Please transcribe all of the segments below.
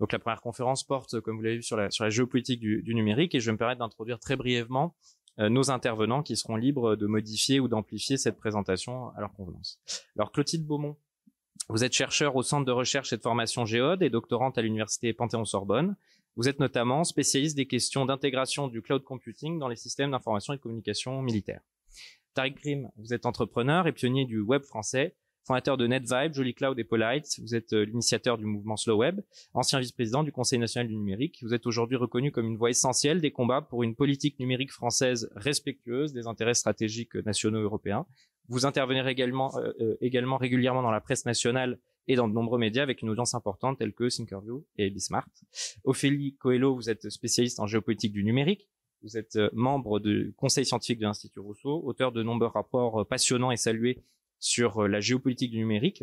Donc la première conférence porte, comme vous l'avez vu, sur la, géopolitique du, numérique et je vais me permettre d'introduire très brièvement nos intervenants qui seront libres de modifier ou d'amplifier cette présentation à leur convenance. Alors Clotilde Beaumont, vous êtes chercheur au Centre de recherche et de formation Géode et doctorante à l'Université Panthéon-Sorbonne. Vous êtes notamment spécialiste des questions d'intégration du cloud computing dans les systèmes d'information et de communication militaires. Tariq Grim, vous êtes entrepreneur et pionnier du web français, fondateur de NetVibe, Jolly Cloud et Polite. Vous êtes euh, l'initiateur du mouvement Slow Web, ancien vice-président du Conseil national du numérique. Vous êtes aujourd'hui reconnu comme une voix essentielle des combats pour une politique numérique française respectueuse des intérêts stratégiques nationaux européens. Vous intervenez également, euh, euh, également régulièrement dans la presse nationale et dans de nombreux médias avec une audience importante telle que Thinkerview et Bismart. Ophélie Coelho, vous êtes spécialiste en géopolitique du numérique. Vous êtes euh, membre du conseil scientifique de l'Institut Rousseau, auteur de nombreux rapports passionnants et salués sur la géopolitique du numérique.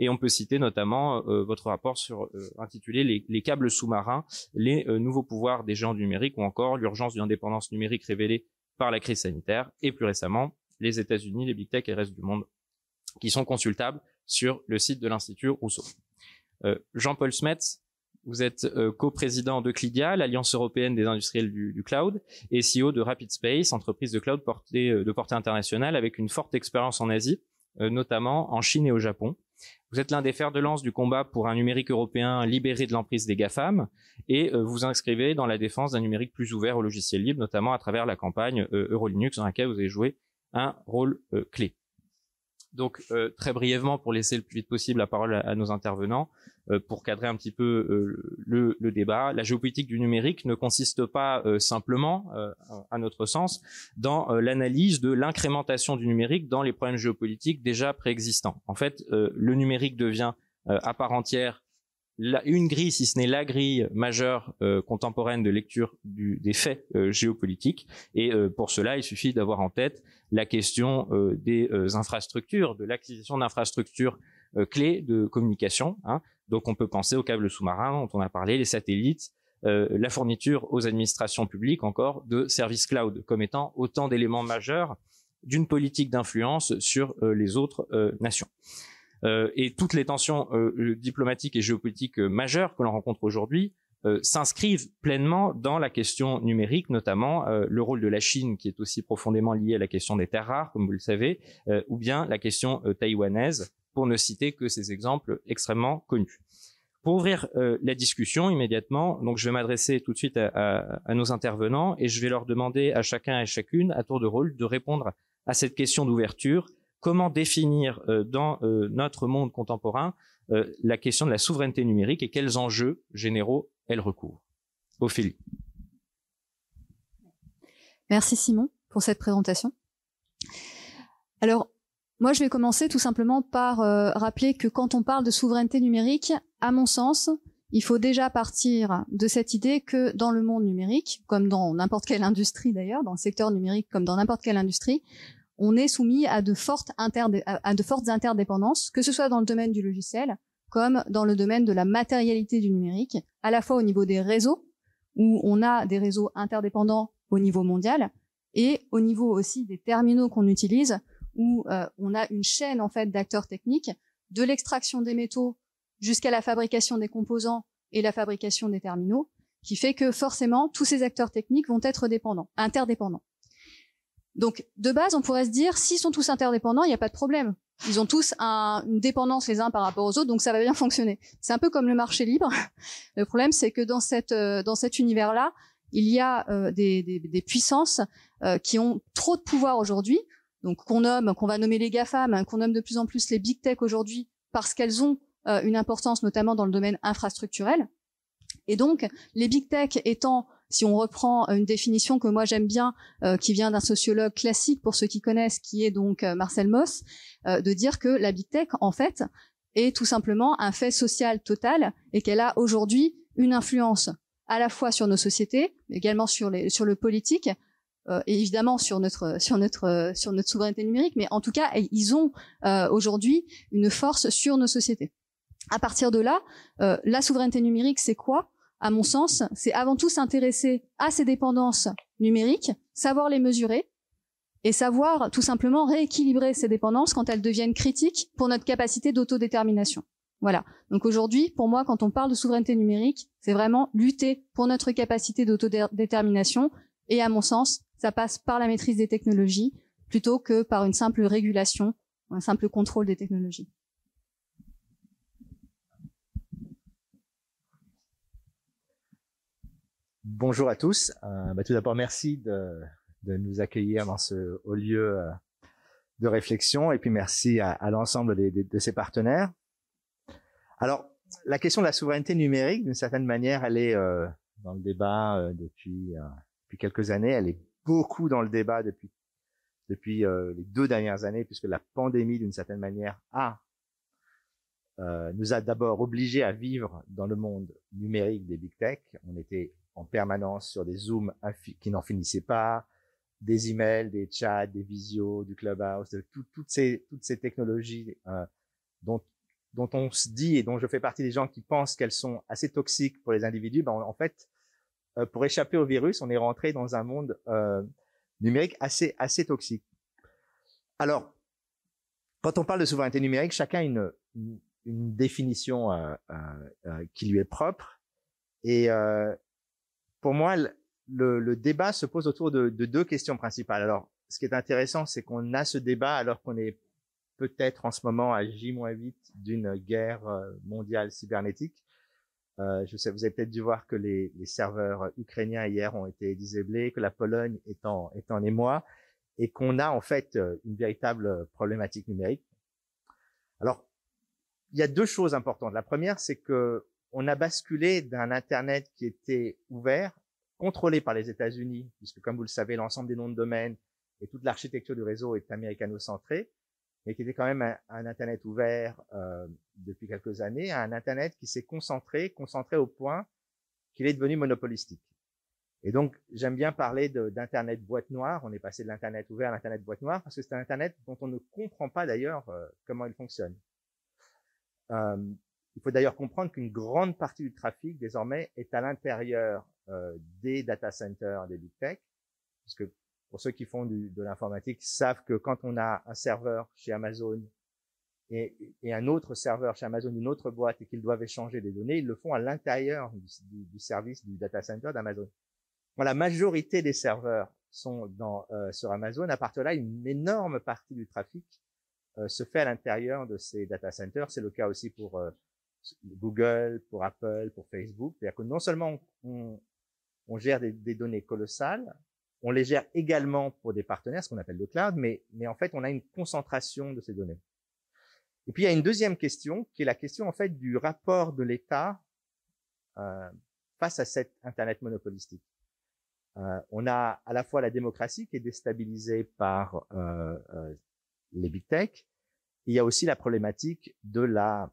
Et on peut citer notamment votre rapport sur intitulé les, les, câbles sous-marins, les nouveaux pouvoirs des géants du numérique ou encore l'urgence d'une indépendance numérique révélée par la crise sanitaire et plus récemment les États-Unis, les big tech et le reste du monde, qui sont consultables sur le site de l'Institut Rousseau. Euh, Jean-Paul Smets, vous êtes euh, co-président de Clidia, l'Alliance européenne des industriels du, cloud, et CEO de Rapid Space, entreprise de cloud portée, euh, de portée internationale avec une forte expérience en Asie, notamment en Chine et au Japon. Vous êtes l'un des fers de lance du combat pour un numérique européen libéré de l'emprise des GAFAM et vous inscrivez dans la défense d'un numérique plus ouvert aux logiciels libres, notamment à travers la campagne Eurolinux dans laquelle vous avez joué un rôle euh, clé. Donc euh, très brièvement, pour laisser le plus vite possible la parole à, nos intervenants, euh, pour cadrer un petit peu le, le, débat, la géopolitique du numérique ne consiste pas simplement, à notre sens, dans l'analyse de l'incrémentation du numérique dans les problèmes géopolitiques déjà préexistants. En fait, le numérique devient à part entière la, une grille, si ce n'est la grille majeure euh, contemporaine de lecture du, des faits euh, géopolitiques. Et euh, pour cela, il suffit d'avoir en tête la question des infrastructures, de l'acquisition d'infrastructures clés de communication. Hein. Donc, on peut penser aux câbles sous-marins dont on a parlé, les satellites, la fourniture aux administrations publiques encore de services cloud comme étant autant d'éléments majeurs d'une politique d'influence sur les autres nations. Euh, et toutes les tensions euh, diplomatiques et géopolitiques euh, majeures que l'on rencontre aujourd'hui s'inscrivent pleinement dans la question numérique, notamment le rôle de la Chine, qui est aussi profondément lié à la question des terres rares, comme vous le savez, ou bien la question taïwanaise, pour ne citer que ces exemples extrêmement connus. Pour ouvrir la discussion immédiatement, donc je vais m'adresser tout de suite à, nos intervenants et je vais leur demander à chacun et chacune, à tour de rôle, de répondre à cette question d'ouverture comment définir euh, dans euh, notre monde contemporain euh, la question de la souveraineté numérique et quels enjeux généraux elle recouvre. Ophélie. Merci Simon pour cette présentation. Alors, moi, je vais commencer tout simplement par rappeler que quand on parle de souveraineté numérique, à mon sens, il faut déjà partir de cette idée que dans le monde numérique, comme dans n'importe quelle industrie d'ailleurs, dans le secteur numérique comme dans n'importe quelle industrie, on est soumis à de fortes, interdépendances, que ce soit dans le domaine du logiciel comme dans le domaine de la matérialité du numérique, à la fois au niveau des réseaux, où on a des réseaux interdépendants au niveau mondial, et au niveau aussi des terminaux qu'on utilise, où euh, on a une chaîne en fait d'acteurs techniques, de l'extraction des métaux jusqu'à la fabrication des composants et la fabrication des terminaux, qui fait que forcément tous ces acteurs techniques vont être dépendants, interdépendants. Donc, de base, on pourrait se dire, s'ils sont tous interdépendants, il n'y a pas de problème. Ils ont tous une dépendance les uns par rapport aux autres, donc ça va bien fonctionner. C'est un peu comme le marché libre. Le problème, c'est que dans cette euh, dans cet univers-là, il y a euh, des, des, puissances euh, qui ont trop de pouvoir aujourd'hui, donc qu'on nomme, qu'on va nommer les GAFAM, hein, qu'on nomme de plus en plus les big tech aujourd'hui, parce qu'elles ont une importance notamment dans le domaine infrastructurel. Et donc, les big tech étant si on reprend une définition que moi j'aime bien, euh, qui vient d'un sociologue classique pour ceux qui connaissent, qui est donc euh, Marcel Moss, euh, de dire que la big tech, en fait, est tout simplement un fait social total et qu'elle a aujourd'hui une influence à la fois sur nos sociétés, mais également sur, les, sur le politique, et évidemment sur notre sur notre sur notre souveraineté numérique, mais en tout cas ils ont aujourd'hui une force sur nos sociétés. À partir de là, la souveraineté numérique, c'est quoi? À mon sens, c'est avant tout s'intéresser à ces dépendances numériques, savoir les mesurer et savoir tout simplement rééquilibrer ces dépendances quand elles deviennent critiques pour notre capacité d'autodétermination. Voilà. Donc aujourd'hui, pour moi, quand on parle de souveraineté numérique, c'est vraiment lutter pour notre capacité d'autodétermination. Et à mon sens, ça passe par la maîtrise des technologies plutôt que par une simple régulation, un simple contrôle des technologies. Bonjour à tous. Euh, bah, tout d'abord, merci de, de, nous accueillir dans ce haut lieu euh, de réflexion et puis merci à, à l'ensemble de ces partenaires. Alors, la question de la souveraineté numérique, d'une certaine manière, elle est euh, dans le débat euh, depuis, euh, depuis quelques années. Elle est beaucoup dans le débat depuis depuis les deux dernières années, puisque la pandémie, d'une certaine manière, a nous a d'abord obligés à vivre dans le monde numérique des big tech. On était en permanence sur des zooms qui n'en finissaient pas, des emails, des chats, des visios, du clubhouse, de toutes ces toutes ces technologies euh, dont dont on se dit et dont je fais partie des gens qui pensent qu'elles sont assez toxiques pour les individus. Ben en fait, euh, pour échapper au virus, on est rentré dans un monde euh, numérique assez assez toxique. Alors, quand on parle de souveraineté numérique, chacun a une, une, une définition euh, euh, qui lui est propre. Et pour moi, le, débat se pose autour de, de, deux questions principales. Alors, ce qui est intéressant, c'est qu'on a ce débat alors qu'on est peut-être en ce moment à J-8 d'une guerre euh, mondiale cybernétique. Euh, je sais, vous avez peut-être dû voir que les, serveurs ukrainiens hier ont été disablés, que la Pologne est en, est en émoi, et qu'on a en fait euh, une véritable problématique numérique. Alors, il y a deux choses importantes. La première, c'est que on a basculé d'un Internet qui était ouvert, contrôlé par les États-Unis, puisque comme vous le savez, l'ensemble des noms de domaine et toute l'architecture du réseau est américano-centrée, mais qui était quand même un, Internet ouvert euh, depuis quelques années, à un Internet qui s'est concentré, concentré au point qu'il est devenu monopolistique. Et donc, j'aime bien parler d'Internet boîte noire. On est passé de l'Internet ouvert à l'Internet boîte noire parce que c'est un Internet dont on ne comprend pas d'ailleurs euh, comment il fonctionne. Euh, il faut d'ailleurs comprendre qu'une grande partie du trafic désormais est à l'intérieur euh, des data centers des big tech, parce que pour ceux qui font du, de l'informatique savent que quand on a un serveur chez Amazon et, et, un autre serveur chez Amazon, une autre boîte, et qu'ils doivent échanger des données, ils le font à l'intérieur du, du, service du data center d'Amazon. la majorité des serveurs sont dans, euh, sur Amazon. À partir de là, une énorme partie du trafic euh, se fait à l'intérieur de ces data centers. C'est le cas aussi pour euh, Google, pour Apple, pour Facebook. C'est-à-dire que non seulement on, on gère des, des, données colossales, on les gère également pour des partenaires, ce qu'on appelle le cloud, mais, mais en fait, on a une concentration de ces données. Et puis, il y a une deuxième question, qui est la question, en fait, du rapport de l'État euh, face à cet Internet monopolistique. Euh, on a à la fois la démocratie qui est déstabilisée par euh, euh les big tech, il y a aussi la problématique de la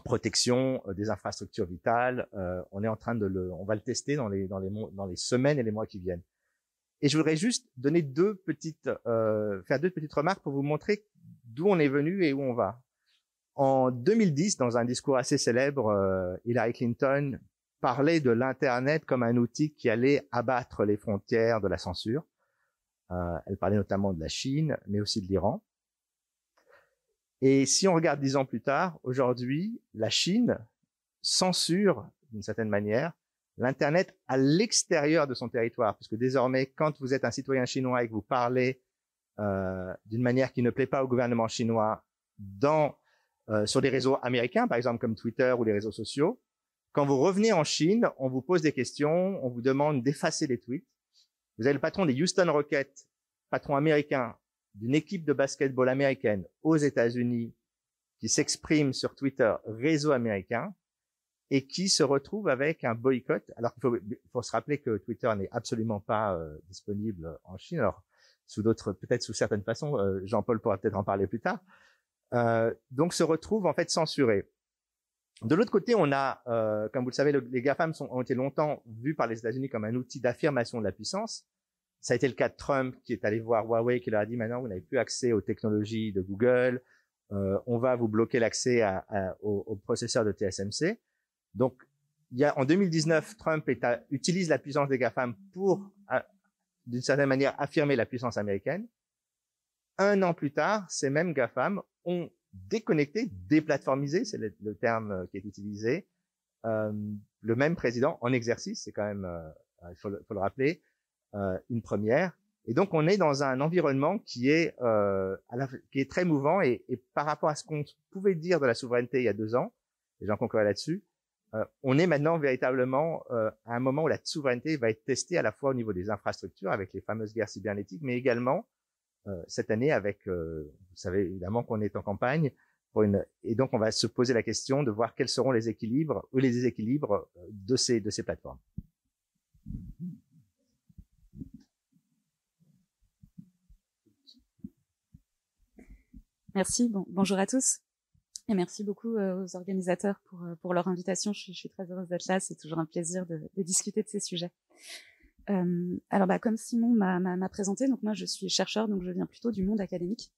protection euh, des infrastructures vitales. Euh, on est en train de le, on va le tester dans les dans les dans les semaines et les mois qui viennent. Et je voudrais juste donner deux petites, euh, faire deux petites remarques pour vous montrer d'où on est venu et où on va. En 2010, dans un discours assez célèbre, euh, Hillary Clinton parlait de l'internet comme un outil qui allait abattre les frontières de la censure. Euh, elle parlait notamment de la Chine, mais aussi de l'Iran. Et si on regarde dix ans plus tard, aujourd'hui, la Chine censure, d'une certaine manière, l'Internet à l'extérieur de son territoire, puisque désormais, quand vous êtes un citoyen chinois et que vous parlez euh, d'une manière qui ne plaît pas au gouvernement chinois dans euh, sur des réseaux américains, par exemple comme Twitter ou les réseaux sociaux, quand vous revenez en Chine, on vous pose des questions, on vous demande d'effacer les tweets. Vous avez le patron des Houston Rockets, patron américain, d'une équipe de basketball américaine aux États-Unis qui s'exprime sur Twitter, réseau américain, et qui se retrouve avec un boycott. Alors qu'il faut, se rappeler que Twitter n'est absolument pas euh, disponible en Chine. Alors sous d'autres, peut-être sous certaines façons, euh, Jean-Paul pourra peut-être en parler plus tard. Euh, donc se retrouve en fait censuré. De l'autre côté, on a, euh, comme vous le savez, le, les GAFAM sont, ont été longtemps vus par les États-Unis comme un outil d'affirmation de la puissance. Ça a été le cas de Trump qui est allé voir Huawei, qui leur a dit maintenant vous n'avez plus accès aux technologies de Google, euh, on va vous bloquer l'accès à, à, au, au, processeur de TSMC. Donc, il y a, en 2019, Trump est à, utilise la puissance des GAFAM pour, d'une certaine manière, affirmer la puissance américaine. Un an plus tard, ces mêmes GAFAM ont déconnecter, déplatformiser, c'est le, terme qui est utilisé. le même président en exercice, c'est quand même, il faut le, faut le rappeler, une première. Et donc on est dans un environnement qui est euh, qui est très mouvant et, et par rapport à ce qu'on pouvait dire de la souveraineté il y a deux ans, et j'en conclurai là-dessus, euh, on est maintenant véritablement euh, à un moment où la souveraineté va être testée à la fois au niveau des infrastructures avec les fameuses guerres cybernétiques, mais également euh, cette année avec, euh, vous savez évidemment qu'on est en campagne pour une, et donc on va se poser la question de voir quels seront les équilibres ou les déséquilibres de ces de ces plateformes. Merci. Bon, bonjour à tous. Et merci beaucoup euh, aux organisateurs pour, euh, pour leur invitation. Je suis, je suis très heureuse d'être là. C'est toujours un plaisir de, de, discuter de ces sujets. Euh, alors, bah, comme Simon m'a présenté, donc moi je suis chercheur, donc je viens plutôt du monde académique.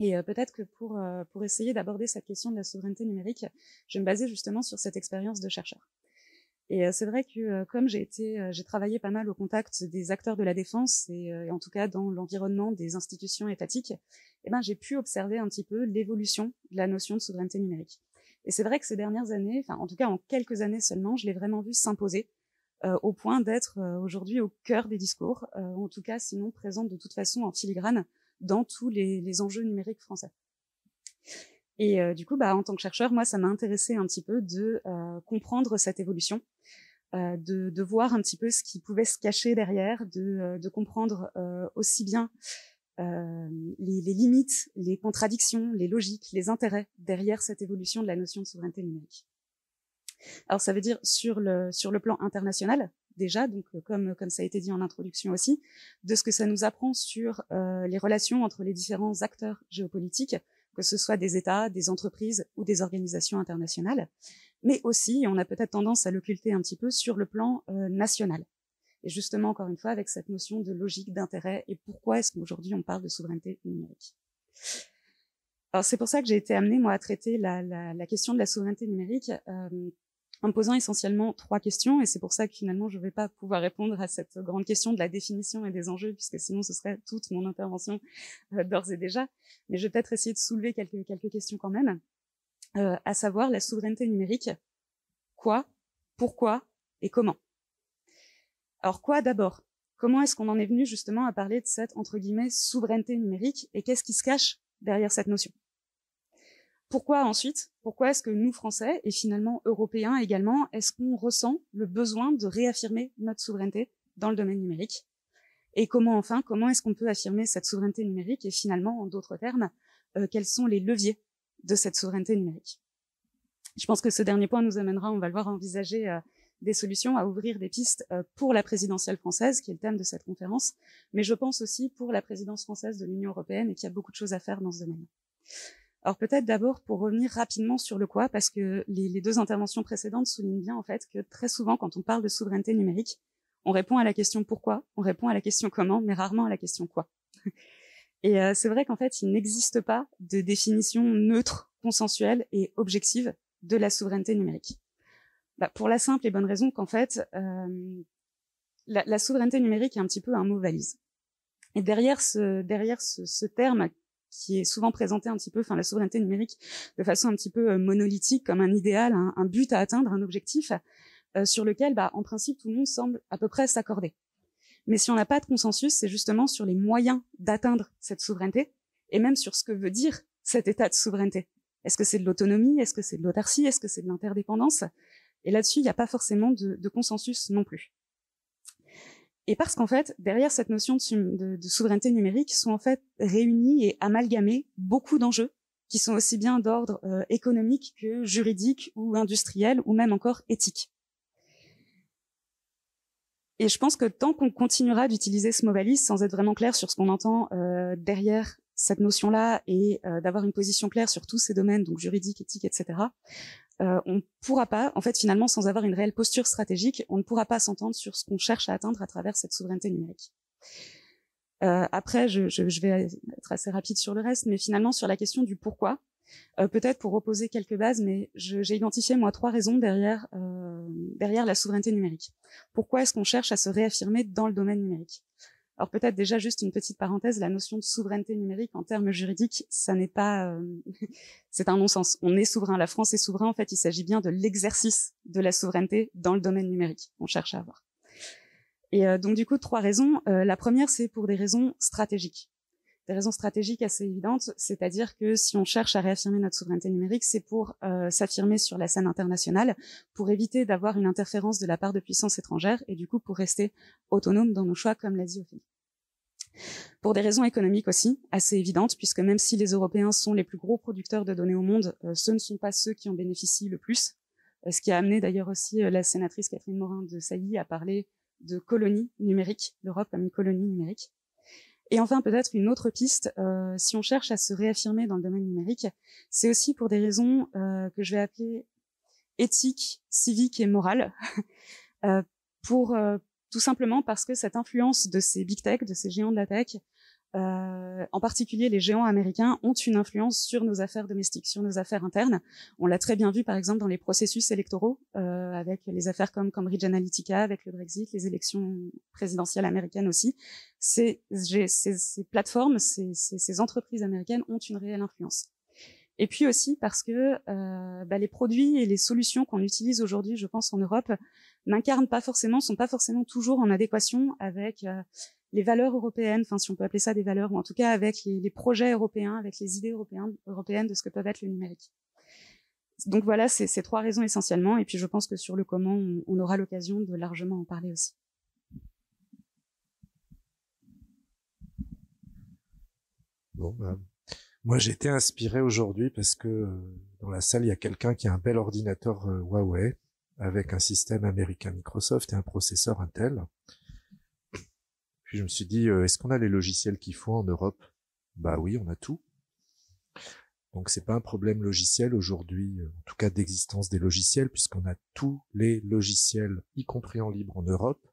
Et euh, peut-être que pour, pour essayer d'aborder cette question de la souveraineté numérique, je vais me baser justement sur cette expérience de chercheur. Et euh, c'est vrai que euh, comme j'ai été, euh, j'ai travaillé pas mal au contact des acteurs de la défense et, et en tout cas dans l'environnement des institutions étatiques, eh ben j'ai pu observer un petit peu l'évolution de la notion de souveraineté numérique. Et c'est vrai que ces dernières années, enfin en tout cas en quelques années seulement, je l'ai vraiment vu s'imposer euh, au point d'être euh, aujourd'hui au cœur des discours, euh, en tout cas sinon présente de toute façon en filigrane dans tous les, les enjeux numériques français. Et euh, du coup, bah, en tant que chercheur, moi, ça m'a intéressé un petit peu de euh, comprendre cette évolution, euh, de, de, voir un petit peu ce qui pouvait se cacher derrière, de, euh, de comprendre euh, aussi bien les, les, limites, les contradictions, les logiques, les intérêts derrière cette évolution de la notion de souveraineté numérique. Alors, ça veut dire sur le sur le plan international, déjà, donc comme comme ça a été dit en introduction aussi, de ce que ça nous apprend sur les relations entre les différents acteurs géopolitiques que ce soit des États, des entreprises ou des organisations internationales, mais aussi, on a peut-être tendance à l'occulter un petit peu sur le plan euh, national. Et justement, encore une fois, avec cette notion de logique d'intérêt et pourquoi est-ce qu'aujourd'hui on parle de souveraineté numérique. Alors c'est pour ça que j'ai été amenée moi à traiter la, la, la, question de la souveraineté numérique euh, en me posant essentiellement trois questions, et c'est pour ça que finalement je ne vais pas pouvoir répondre à cette grande question de la définition et des enjeux, puisque sinon ce serait toute mon intervention euh, d'ores et déjà. Mais je vais peut-être essayer de soulever quelques, quelques questions quand même, euh, à savoir la souveraineté numérique. Quoi Pourquoi Et comment? Alors quoi d'abord? Comment est-ce qu'on en est venu justement à parler de cette, entre guillemets, souveraineté numérique, et qu'est-ce qui se cache derrière cette notion? Pourquoi ensuite Pourquoi est-ce que nous, Français, et finalement Européens également, est-ce qu'on ressent le besoin de réaffirmer notre souveraineté dans le domaine numérique? Et comment enfin, comment est-ce qu'on peut affirmer cette souveraineté numérique Et finalement, en d'autres termes, euh, quels sont les leviers de cette souveraineté numérique? Je pense que ce dernier point nous amènera, on va le voir, à envisager euh, des solutions, à ouvrir des pistes euh, pour la présidentielle française, qui est le thème de cette conférence, mais je pense aussi pour la présidence française de l'Union européenne et qu'il a beaucoup de choses à faire dans ce domaine. Alors peut-être d'abord pour revenir rapidement sur le quoi, parce que les, deux interventions précédentes soulignent bien en fait que très souvent quand on parle de souveraineté numérique, on répond à la question pourquoi, on répond à la question comment, mais rarement à la question quoi. Et euh, c'est vrai qu'en fait, il n'existe pas de définition neutre, consensuelle et objective de la souveraineté numérique. Bah, pour la simple et bonne raison qu'en fait, euh, la, la, souveraineté numérique est un petit peu un mot valise. Et derrière ce, derrière ce, ce terme qui est souvent présenté un petit peu, enfin la souveraineté numérique, de façon un petit peu euh, monolithique, comme un idéal, un, but à atteindre, un objectif, euh, sur lequel, bah, en principe, tout le monde semble à peu près s'accorder. Mais si on n'a pas de consensus, c'est justement sur les moyens d'atteindre cette souveraineté, et même sur ce que veut dire cet état de souveraineté. Est-ce que c'est de l'autonomie? Est-ce que c'est de l'autarcie? Est-ce que c'est de l'interdépendance? Et là-dessus, il n'y a pas forcément de consensus non plus. Et parce qu'en fait, derrière cette notion de, souveraineté numérique sont en fait réunis et amalgamés beaucoup d'enjeux qui sont aussi bien d'ordre euh, économique que juridique ou industriel ou même encore éthique. Et je pense que tant qu'on continuera d'utiliser ce mot valise sans être vraiment clair sur ce qu'on entend euh, derrière cette notion-là et euh, d'avoir une position claire sur tous ces domaines, donc juridique, éthique, etc., euh, on ne pourra pas, en fait, finalement, sans avoir une réelle posture stratégique, on ne pourra pas s'entendre sur ce qu'on cherche à atteindre à travers cette souveraineté numérique. Euh, après, je, vais être assez rapide sur le reste, mais finalement, sur la question du pourquoi, euh, peut-être pour reposer quelques bases, mais j'ai identifié, moi, trois raisons derrière, derrière la souveraineté numérique. Pourquoi est-ce qu'on cherche à se réaffirmer dans le domaine numérique? Alors peut-être déjà juste une petite parenthèse, la notion de souveraineté numérique en termes juridiques, ça n'est pas, euh, c'est un non-sens. On est souverain, la France est souverain. En fait, il s'agit bien de l'exercice de la souveraineté dans le domaine numérique. On cherche à avoir. Et euh, donc du coup, trois raisons. Euh, la première, c'est pour des raisons stratégiques des raisons stratégiques assez évidentes, c'est-à-dire que si on cherche à réaffirmer notre souveraineté numérique, c'est pour euh, s'affirmer sur la scène internationale, pour éviter d'avoir une interférence de la part de puissances étrangères et du coup pour rester autonome dans nos choix, comme l'a dit Ophélie. Pour des raisons économiques aussi, assez évidentes, puisque même si les Européens sont les plus gros producteurs de données au monde, euh, ce ne sont pas ceux qui en bénéficient le plus. Euh, ce qui a amené d'ailleurs aussi la sénatrice Catherine Morin de Sailly à parler de colonie numérique, l'Europe comme une colonie numérique. Et enfin, peut-être une autre piste, euh, si on cherche à se réaffirmer dans le domaine numérique, c'est aussi pour des raisons euh, que je vais appeler éthiques, civiques et morales, euh, pour euh, tout simplement parce que cette influence de ces big tech, de ces géants de la tech, euh, en particulier les géants américains, ont une influence sur nos affaires domestiques, sur nos affaires internes. On l'a très bien vu, par exemple, dans les processus électoraux, euh, avec les affaires comme Cambridge Analytica, avec le Brexit, les élections présidentielles américaines aussi. Ces, ces, ces plateformes, ces, ces, entreprises américaines ont une réelle influence. Et puis aussi parce que euh, bah, les produits et les solutions qu'on utilise aujourd'hui, je pense en Europe, n'incarnent pas forcément, sont pas forcément toujours en adéquation avec euh, les valeurs européennes, enfin si on peut appeler ça des valeurs, ou en tout cas avec les, projets européens, avec les idées européennes, européennes de ce que peuvent être le numérique. Donc voilà, c'est ces trois raisons essentiellement, et puis je pense que sur le comment, on, aura l'occasion de largement en parler aussi. Bon, bah, moi j'ai été inspiré aujourd'hui parce que euh, dans la salle il y a quelqu'un qui a un bel ordinateur euh, Huawei avec un système américain Microsoft et un processeur Intel je me suis dit, euh, est-ce qu'on a les logiciels qu'il faut en Europe? Bah oui, on a tout. Donc c'est pas un problème logiciel aujourd'hui, en tout cas d'existence des logiciels, puisqu'on a tous les logiciels, y compris en libre en Europe,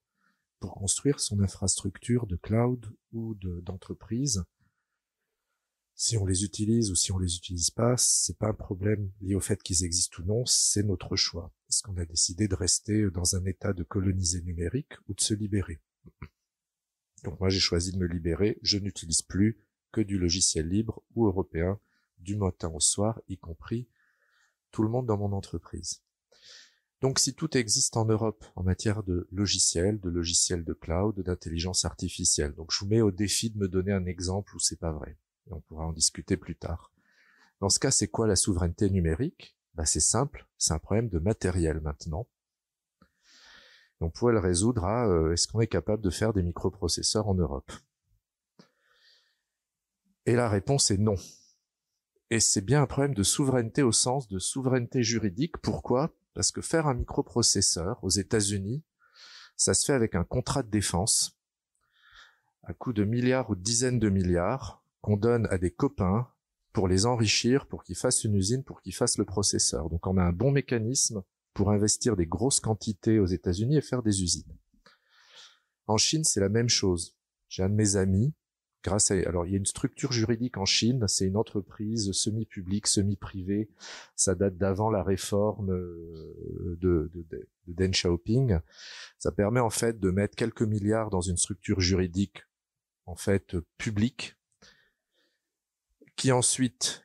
pour construire son infrastructure de cloud ou d'entreprise. Si on les utilise ou si on les utilise pas, c'est pas un problème lié au fait qu'ils existent ou non, c'est notre choix. Est-ce qu'on a décidé de rester dans un état de colonisé numérique ou de se libérer? Donc moi j'ai choisi de me libérer, je n'utilise plus que du logiciel libre ou européen du matin au soir, y compris tout le monde dans mon entreprise. Donc si tout existe en Europe en matière de logiciels, de logiciels de cloud, d'intelligence artificielle, donc je vous mets au défi de me donner un exemple où c'est pas vrai. On pourra en discuter plus tard. Dans ce cas, c'est quoi la souveraineté numérique? Bah, C'est simple, c'est un problème de matériel maintenant on pourrait le résoudre à euh, est-ce qu'on est capable de faire des microprocesseurs en Europe? Et la réponse est non. Et c'est bien un problème de souveraineté au sens de souveraineté juridique. Pourquoi? Parce que faire un microprocesseur aux États-Unis, ça se fait avec un contrat de défense à coût de milliards ou de dizaines de milliards qu'on donne à des copains pour les enrichir, pour qu'ils fassent une usine, pour qu'ils fassent le processeur. Donc on a un bon mécanisme pour investir des grosses quantités aux États-Unis et faire des usines. En Chine, c'est la même chose. J'ai un de mes amis, grâce à, alors il y a une structure juridique en Chine, c'est une entreprise semi-publique, semi-privée. Ça date d'avant la réforme euh, de, de, de, Deng Xiaoping. Ça permet en fait de mettre quelques milliards dans une structure juridique en fait publique, qui ensuite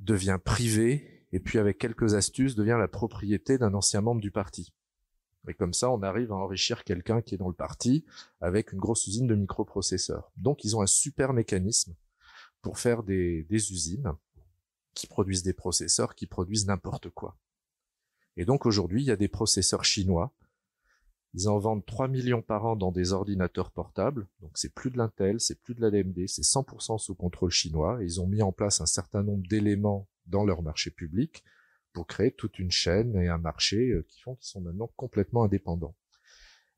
devient privée et puis avec quelques astuces devient la propriété d'un ancien membre du parti. Et comme ça, on arrive à enrichir quelqu'un qui est dans le parti avec une grosse usine de microprocesseurs. Donc ils ont un super mécanisme pour faire des, des usines qui produisent des processeurs qui produisent n'importe quoi. Et donc aujourd'hui, il y a des processeurs chinois. Ils en vendent 3 millions par an dans des ordinateurs portables. Donc c'est plus de l'Intel, c'est plus de l'AMD, c'est 100% sous contrôle chinois. Ils ont mis en place un certain nombre d'éléments dans leur marché public pour créer toute une chaîne et un marché euh, qui font qu'ils sont maintenant complètement indépendants.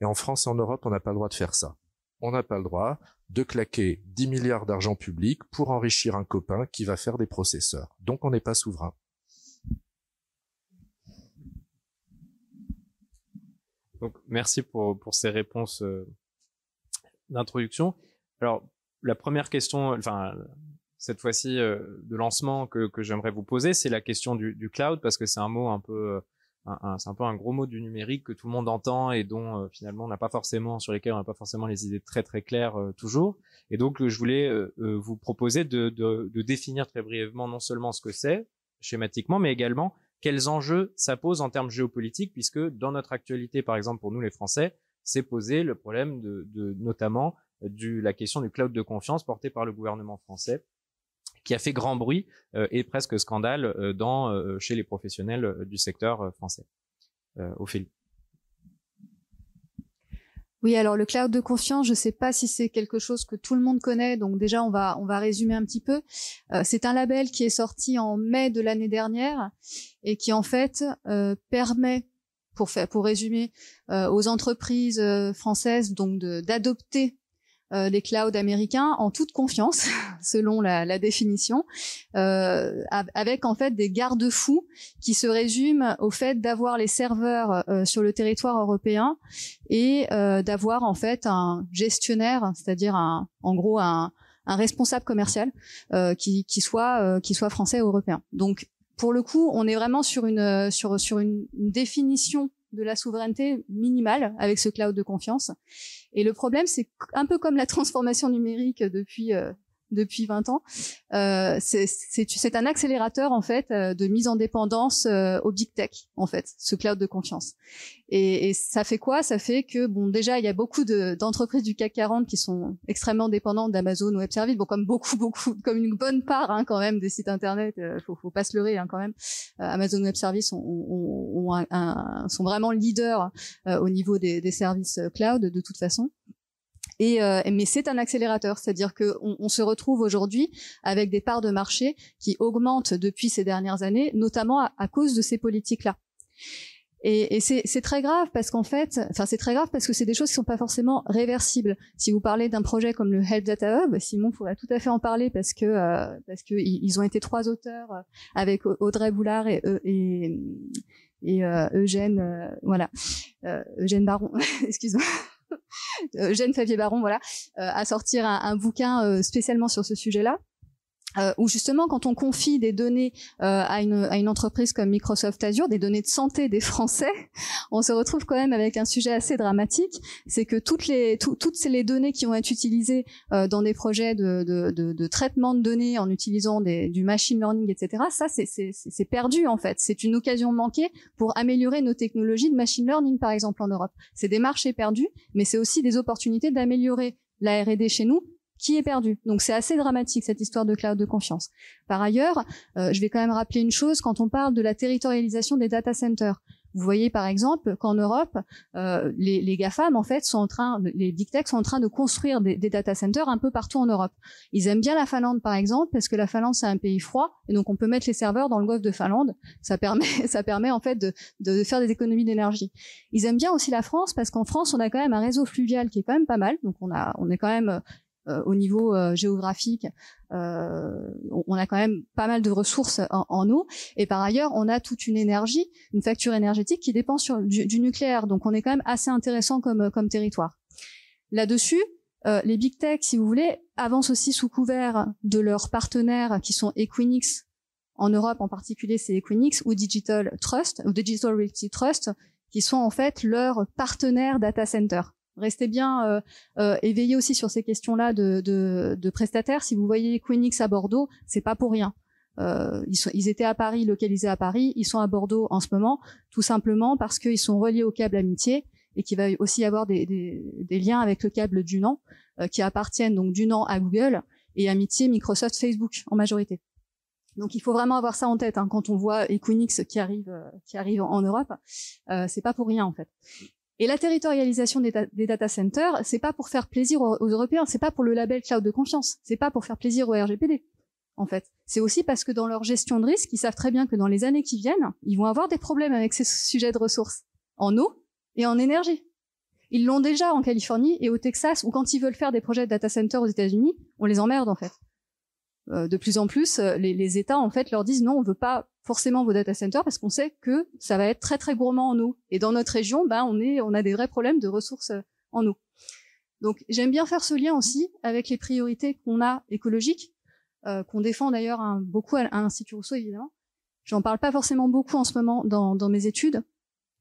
Et en France et en Europe, on n'a pas le droit de faire ça. On n'a pas le droit de claquer 10 milliards d'argent public pour enrichir un copain qui va faire des processeurs. Donc on n'est pas souverain. Donc merci pour, pour ces réponses euh, d'introduction. Alors la première question, enfin cette fois-ci euh, de lancement que, que j'aimerais vous poser, c'est la question du, du, cloud parce que c'est un mot un peu c'est un peu un gros mot du numérique que tout le monde entend et dont euh, finalement on n'a pas forcément sur lesquels on n'a pas forcément les idées très très claires euh, toujours. Et donc je voulais vous proposer de, de, de, définir très brièvement non seulement ce que c'est schématiquement, mais également quels enjeux ça pose en termes géopolitiques, puisque dans notre actualité, par exemple pour nous les Français, c'est posé le problème de, de notamment du, la question du cloud de confiance porté par le gouvernement français qui a fait grand bruit euh, et presque scandale euh, dans, euh, chez les professionnels du secteur français. Ophélie. Oui, alors le cloud de confiance, je ne sais pas si c'est quelque chose que tout le monde connaît, donc déjà on va on va résumer un petit peu. c'est un label qui est sorti en mai de l'année dernière et qui en fait permet, pour faire pour résumer, aux entreprises françaises donc d'adopter euh, les clouds américains en toute confiance, selon la, la définition, euh, avec en fait des garde-fous qui se résument au fait d'avoir les serveurs euh, sur le territoire européen et euh, d'avoir en fait un gestionnaire, c'est-à-dire un, en gros un, un responsable commercial euh, qui, qui soit qui soit français ou européen. Donc pour le coup, on est vraiment sur une sur sur une définition de la souveraineté minimale avec ce cloud de confiance. Et le problème, c'est un peu comme la transformation numérique depuis euh, depuis 20 ans. Euh, c'est un accélérateur en fait euh, de mise en dépendance euh, au big tech en fait, ce cloud de confiance. Et, et ça fait quoi? Ça fait que bon déjà il y a beaucoup d'entreprises du CAC 40 qui sont extrêmement dépendantes d'Amazon Web Services, bon comme beaucoup beaucoup comme une bonne part hein, quand même des sites internet, euh, faut, faut pas se leurrer hein, quand même. Euh, Amazon Web Services ont, ont, ont un, sont vraiment leaders au niveau des, des services cloud de toute façon. Et, euh, mais c'est un accélérateur, c'est-à-dire qu'on on se retrouve aujourd'hui avec des parts de marché qui augmentent depuis ces dernières années, notamment à, cause de ces politiques-là. Et, et c'est très grave parce qu'en fait, enfin c'est très grave parce que c'est des choses qui sont pas forcément réversibles. Si vous parlez d'un projet comme le Help Data Hub, Simon pourrait tout à fait en parler parce que euh, parce que ils ont été trois auteurs euh, avec Audrey Boulard et, et, et Eugène, voilà, Eugène Baron, excuse-moi. Eugène Favier-Baron, voilà, euh, à sortir un, un bouquin euh, spécialement sur ce sujet-là. Euh, où justement quand on confie des données euh, à, une, à une entreprise comme Microsoft Azure, des données de santé des Français, on se retrouve quand même avec un sujet assez dramatique, c'est que toutes les toutes les données qui vont être utilisées euh, dans des projets de, de, de, de, traitement de données en utilisant des, du machine learning, etc. Ça c'est perdu en fait. C'est une occasion manquée pour améliorer nos technologies de machine learning par exemple en Europe. C'est des marchés perdus, mais c'est aussi des opportunités d'améliorer la R&D chez nous qui est perdu. Donc c'est assez dramatique cette histoire de cloud de confiance. Par ailleurs, euh, je vais quand même rappeler une chose quand on parle de la territorialisation des data centers. Vous voyez par exemple qu'en Europe, euh, les, les GAFAM en fait sont en train, les big tech sont en train de construire des, des, data centers un peu partout en Europe. Ils aiment bien la Finlande par exemple parce que la Finlande c'est un pays froid et donc on peut mettre les serveurs dans le golfe de Finlande. Ça permet, ça permet en fait de, de faire des économies d'énergie. Ils aiment bien aussi la France parce qu'en France on a quand même un réseau fluvial qui est quand même pas mal. Donc on a, on est quand même au niveau euh, géographique, euh, on a quand même pas mal de ressources en, eau. Et par ailleurs, on a toute une énergie, une facture énergétique qui dépend sur, du, nucléaire. Donc on est quand même assez intéressant comme, comme territoire. Là-dessus, les big tech, si vous voulez, avancent aussi sous couvert de leurs partenaires qui sont Equinix en Europe en particulier, c'est Equinix ou Digital Trust ou Digital Realty Trust, qui sont en fait leurs partenaires data center. Restez bien euh, euh, éveillés aussi sur ces questions-là de, prestataires. Si vous voyez Queenix à Bordeaux, c'est pas pour rien. Euh, ils, étaient à Paris, localisés à Paris. Ils sont à Bordeaux en ce moment, tout simplement parce qu'ils sont reliés au câble amitié et qu'il va aussi y avoir des, liens avec le câble Dunan euh, qui appartiennent donc Dunan à Google et amitié Microsoft, Facebook en majorité. Donc il faut vraiment avoir ça en tête hein, quand on voit Equinix qui arrive, euh, qui arrive en, Europe. Euh, c'est pas pour rien en fait. Et la territorialisation des, data centers, c'est pas pour faire plaisir aux, Européens, c'est pas pour le label cloud de confiance, c'est pas pour faire plaisir au RGPD. En fait, c'est aussi parce que dans leur gestion de risque, ils savent très bien que dans les années qui viennent, ils vont avoir des problèmes avec ces sujets de ressources en eau et en énergie. Ils l'ont déjà en Californie et au Texas, où quand ils veulent faire des projets de data centers aux États-Unis, on les emmerde en fait. Euh, de plus en plus, euh, les, les, États en fait leur disent non, on veut pas forcément vos data centers parce qu'on sait que ça va être très très gourmand en eau. Et dans notre région, ben on est, on a des vrais problèmes de ressources euh, en eau. Donc j'aime bien faire ce lien aussi avec les priorités qu'on a écologiques, euh, qu'on défend d'ailleurs beaucoup à, l'Institut Rousseau évidemment. J'en parle pas forcément beaucoup en ce moment dans, dans mes études,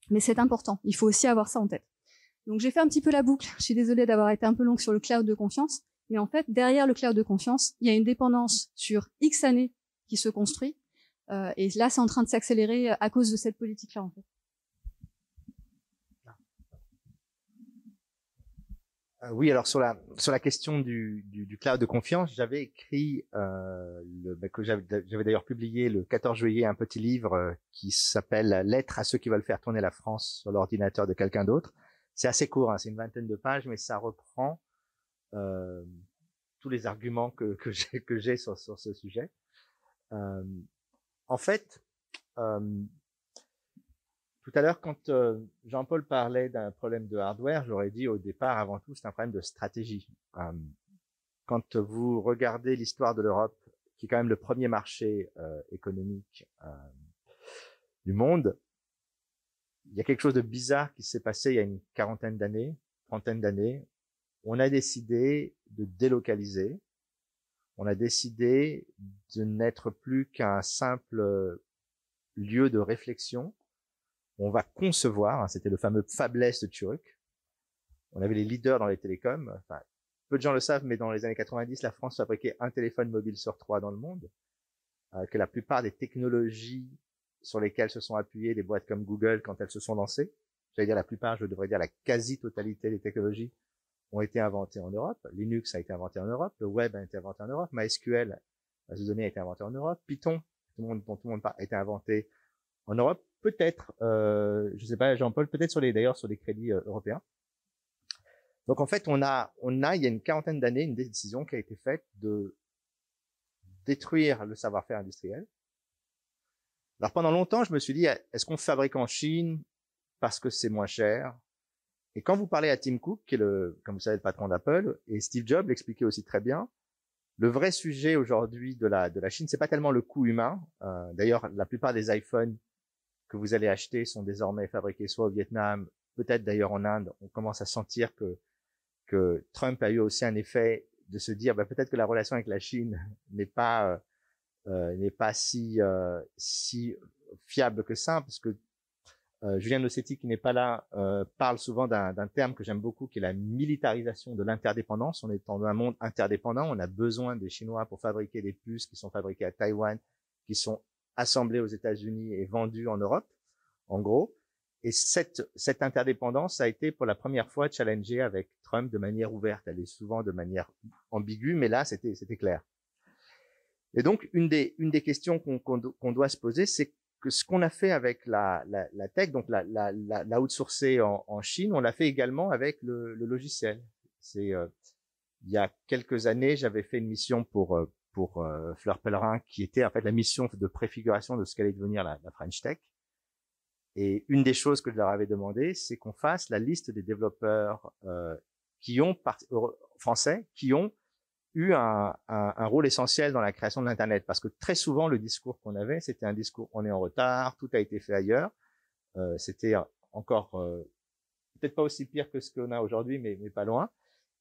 Mais c'est important. Il faut aussi avoir ça en tête. Donc j'ai fait un petit peu la boucle. Je suis désolée d'avoir été un peu longue sur le cloud de confiance. Mais en fait, derrière le cloud de confiance, il y a une dépendance sur X années qui se construit. Euh, et là, c'est en train de s'accélérer à cause de cette politique-là, en fait. Euh, oui, alors sur la sur la question du, du, du cloud de confiance, j'avais écrit euh, le, bah, que j'avais d'ailleurs publié le 14 juillet un petit livre euh, qui s'appelle Lettre à ceux qui veulent faire tourner la France sur l'ordinateur de quelqu'un d'autre. C'est assez court, hein, c'est une vingtaine de pages, mais ça reprend euh, tous les arguments que que j'ai que j'ai sur sur ce sujet. Euh, en fait, tout à l'heure, quand euh, Jean-Paul parlait d'un problème de hardware, j'aurais dit au départ, avant tout, c'est un problème de stratégie. Euh, quand vous regardez l'histoire de l'Europe, qui est quand même le premier marché euh, économique du monde, il y a quelque chose de bizarre qui s'est passé il y a une quarantaine d'années, trentaine d'années. On a décidé de délocaliser. On a décidé de n'être plus qu'un simple lieu de réflexion on va concevoir, hein, c'était le fameux Fabless de Turek. On avait les leaders dans les télécoms. Peu de gens le savent, mais dans les années 90, la France fabriquait un téléphone mobile sur trois dans le monde. Euh, que la plupart des technologies sur lesquelles se sont appuyées des boîtes comme Google quand elles se sont lancées, j'allais dire la plupart, je devrais dire la quasi-totalité des technologies ont été inventées en Europe. Linux a été inventé en Europe, le web a été inventé en Europe, MySQL, base de données a été inventé en Europe, Python, tout le monde, dont tout le monde parle, a été inventé en Europe peut-être, euh, je sais pas, Jean-Paul, peut-être sur les d'ailleurs sur les crédits euh, européens. Donc en fait, on a, on a, il y a une quarantaine d'années, une décision qui a été faite de détruire le savoir-faire industriel. Alors pendant longtemps, je me suis dit, est-ce qu'on fabrique en Chine parce que c'est moins cher Et quand vous parlez à Tim Cook, qui est le, comme vous savez, le patron d'Apple, et Steve Jobs l'expliquait aussi très bien, le vrai sujet aujourd'hui de la de la Chine, c'est pas tellement le coût humain. Euh, D'ailleurs, la plupart des iPhones que vous allez acheter sont désormais fabriqués soit au Vietnam, peut-être d'ailleurs en Inde. On commence à sentir que, que Trump a eu aussi un effet de se dire bah, peut-être que la relation avec la Chine n'est pas euh, euh n'est pas si euh, si fiable que ça, parce que euh, Julien Nossetti, qui n'est pas là, euh, parle souvent d'un terme que j'aime beaucoup, qui est la militarisation de l'interdépendance. On est dans un monde interdépendant, on a besoin des Chinois pour fabriquer des puces qui sont fabriquées à Taïwan, qui sont assemblée aux États-Unis et vendue en Europe, en gros. Et cette, cette interdépendance a été pour la première fois challengée avec Trump de manière ouverte. Elle est souvent de manière ambiguë, mais là, c'était, clair. Et donc, une des, une des questions qu'on, doit se poser, c'est que ce qu'on a fait avec la, la, la tech, donc la, la, la, la outsourcée en, en, Chine, on l'a fait également avec le, le logiciel. C'est, euh, il y a quelques années, j'avais fait une mission pour, euh, pour euh, Fleur Pellerin, qui était en fait la mission de préfiguration de ce qu'allait devenir la, French Tech. Et une des choses que je leur avais demandé, c'est qu'on fasse la liste des développeurs euh, qui ont français qui ont eu un, rôle essentiel dans la création de l'internet, parce que très souvent le discours qu'on avait, c'était un discours on est en retard, tout a été fait ailleurs. Euh, c'était encore peut-être pas aussi pire que ce qu'on a aujourd'hui, mais, mais pas loin.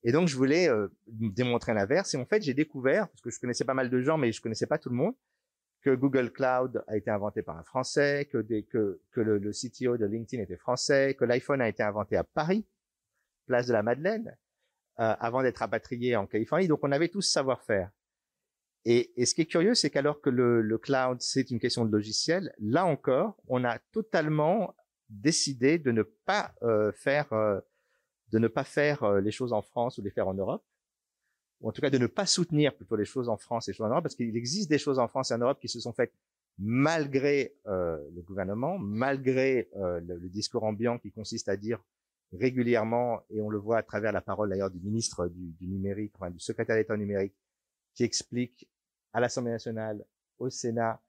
Et donc, je voulais euh, démontrer l'inverse. Et en fait, j'ai découvert, parce que je connaissais pas mal de gens, mais je connaissais pas tout le monde, que Google Cloud a été inventé par un Français, que, des, que, que le, le, CTO de LinkedIn était français, que l'iPhone a été inventé à Paris, place de la Madeleine, euh, avant d'être rapatrié en Californie. Donc, on avait tous savoir-faire. Et, et, ce qui est curieux, c'est qu'alors que le, le cloud, c'est une question de logiciel, là encore, on a totalement décidé de ne pas euh, faire euh, de ne pas faire euh, les choses en France ou les faire en Europe, ou en tout cas de ne pas soutenir plutôt les choses en France et les choses en Europe, parce qu'il existe des choses en France et en Europe qui se sont faites malgré euh, le gouvernement, malgré euh, le, discours ambiant qui consiste à dire régulièrement, et on le voit à travers la parole d'ailleurs du ministre du, numérique, du secrétaire d'État numérique, qui explique à l'Assemblée nationale, au Sénat,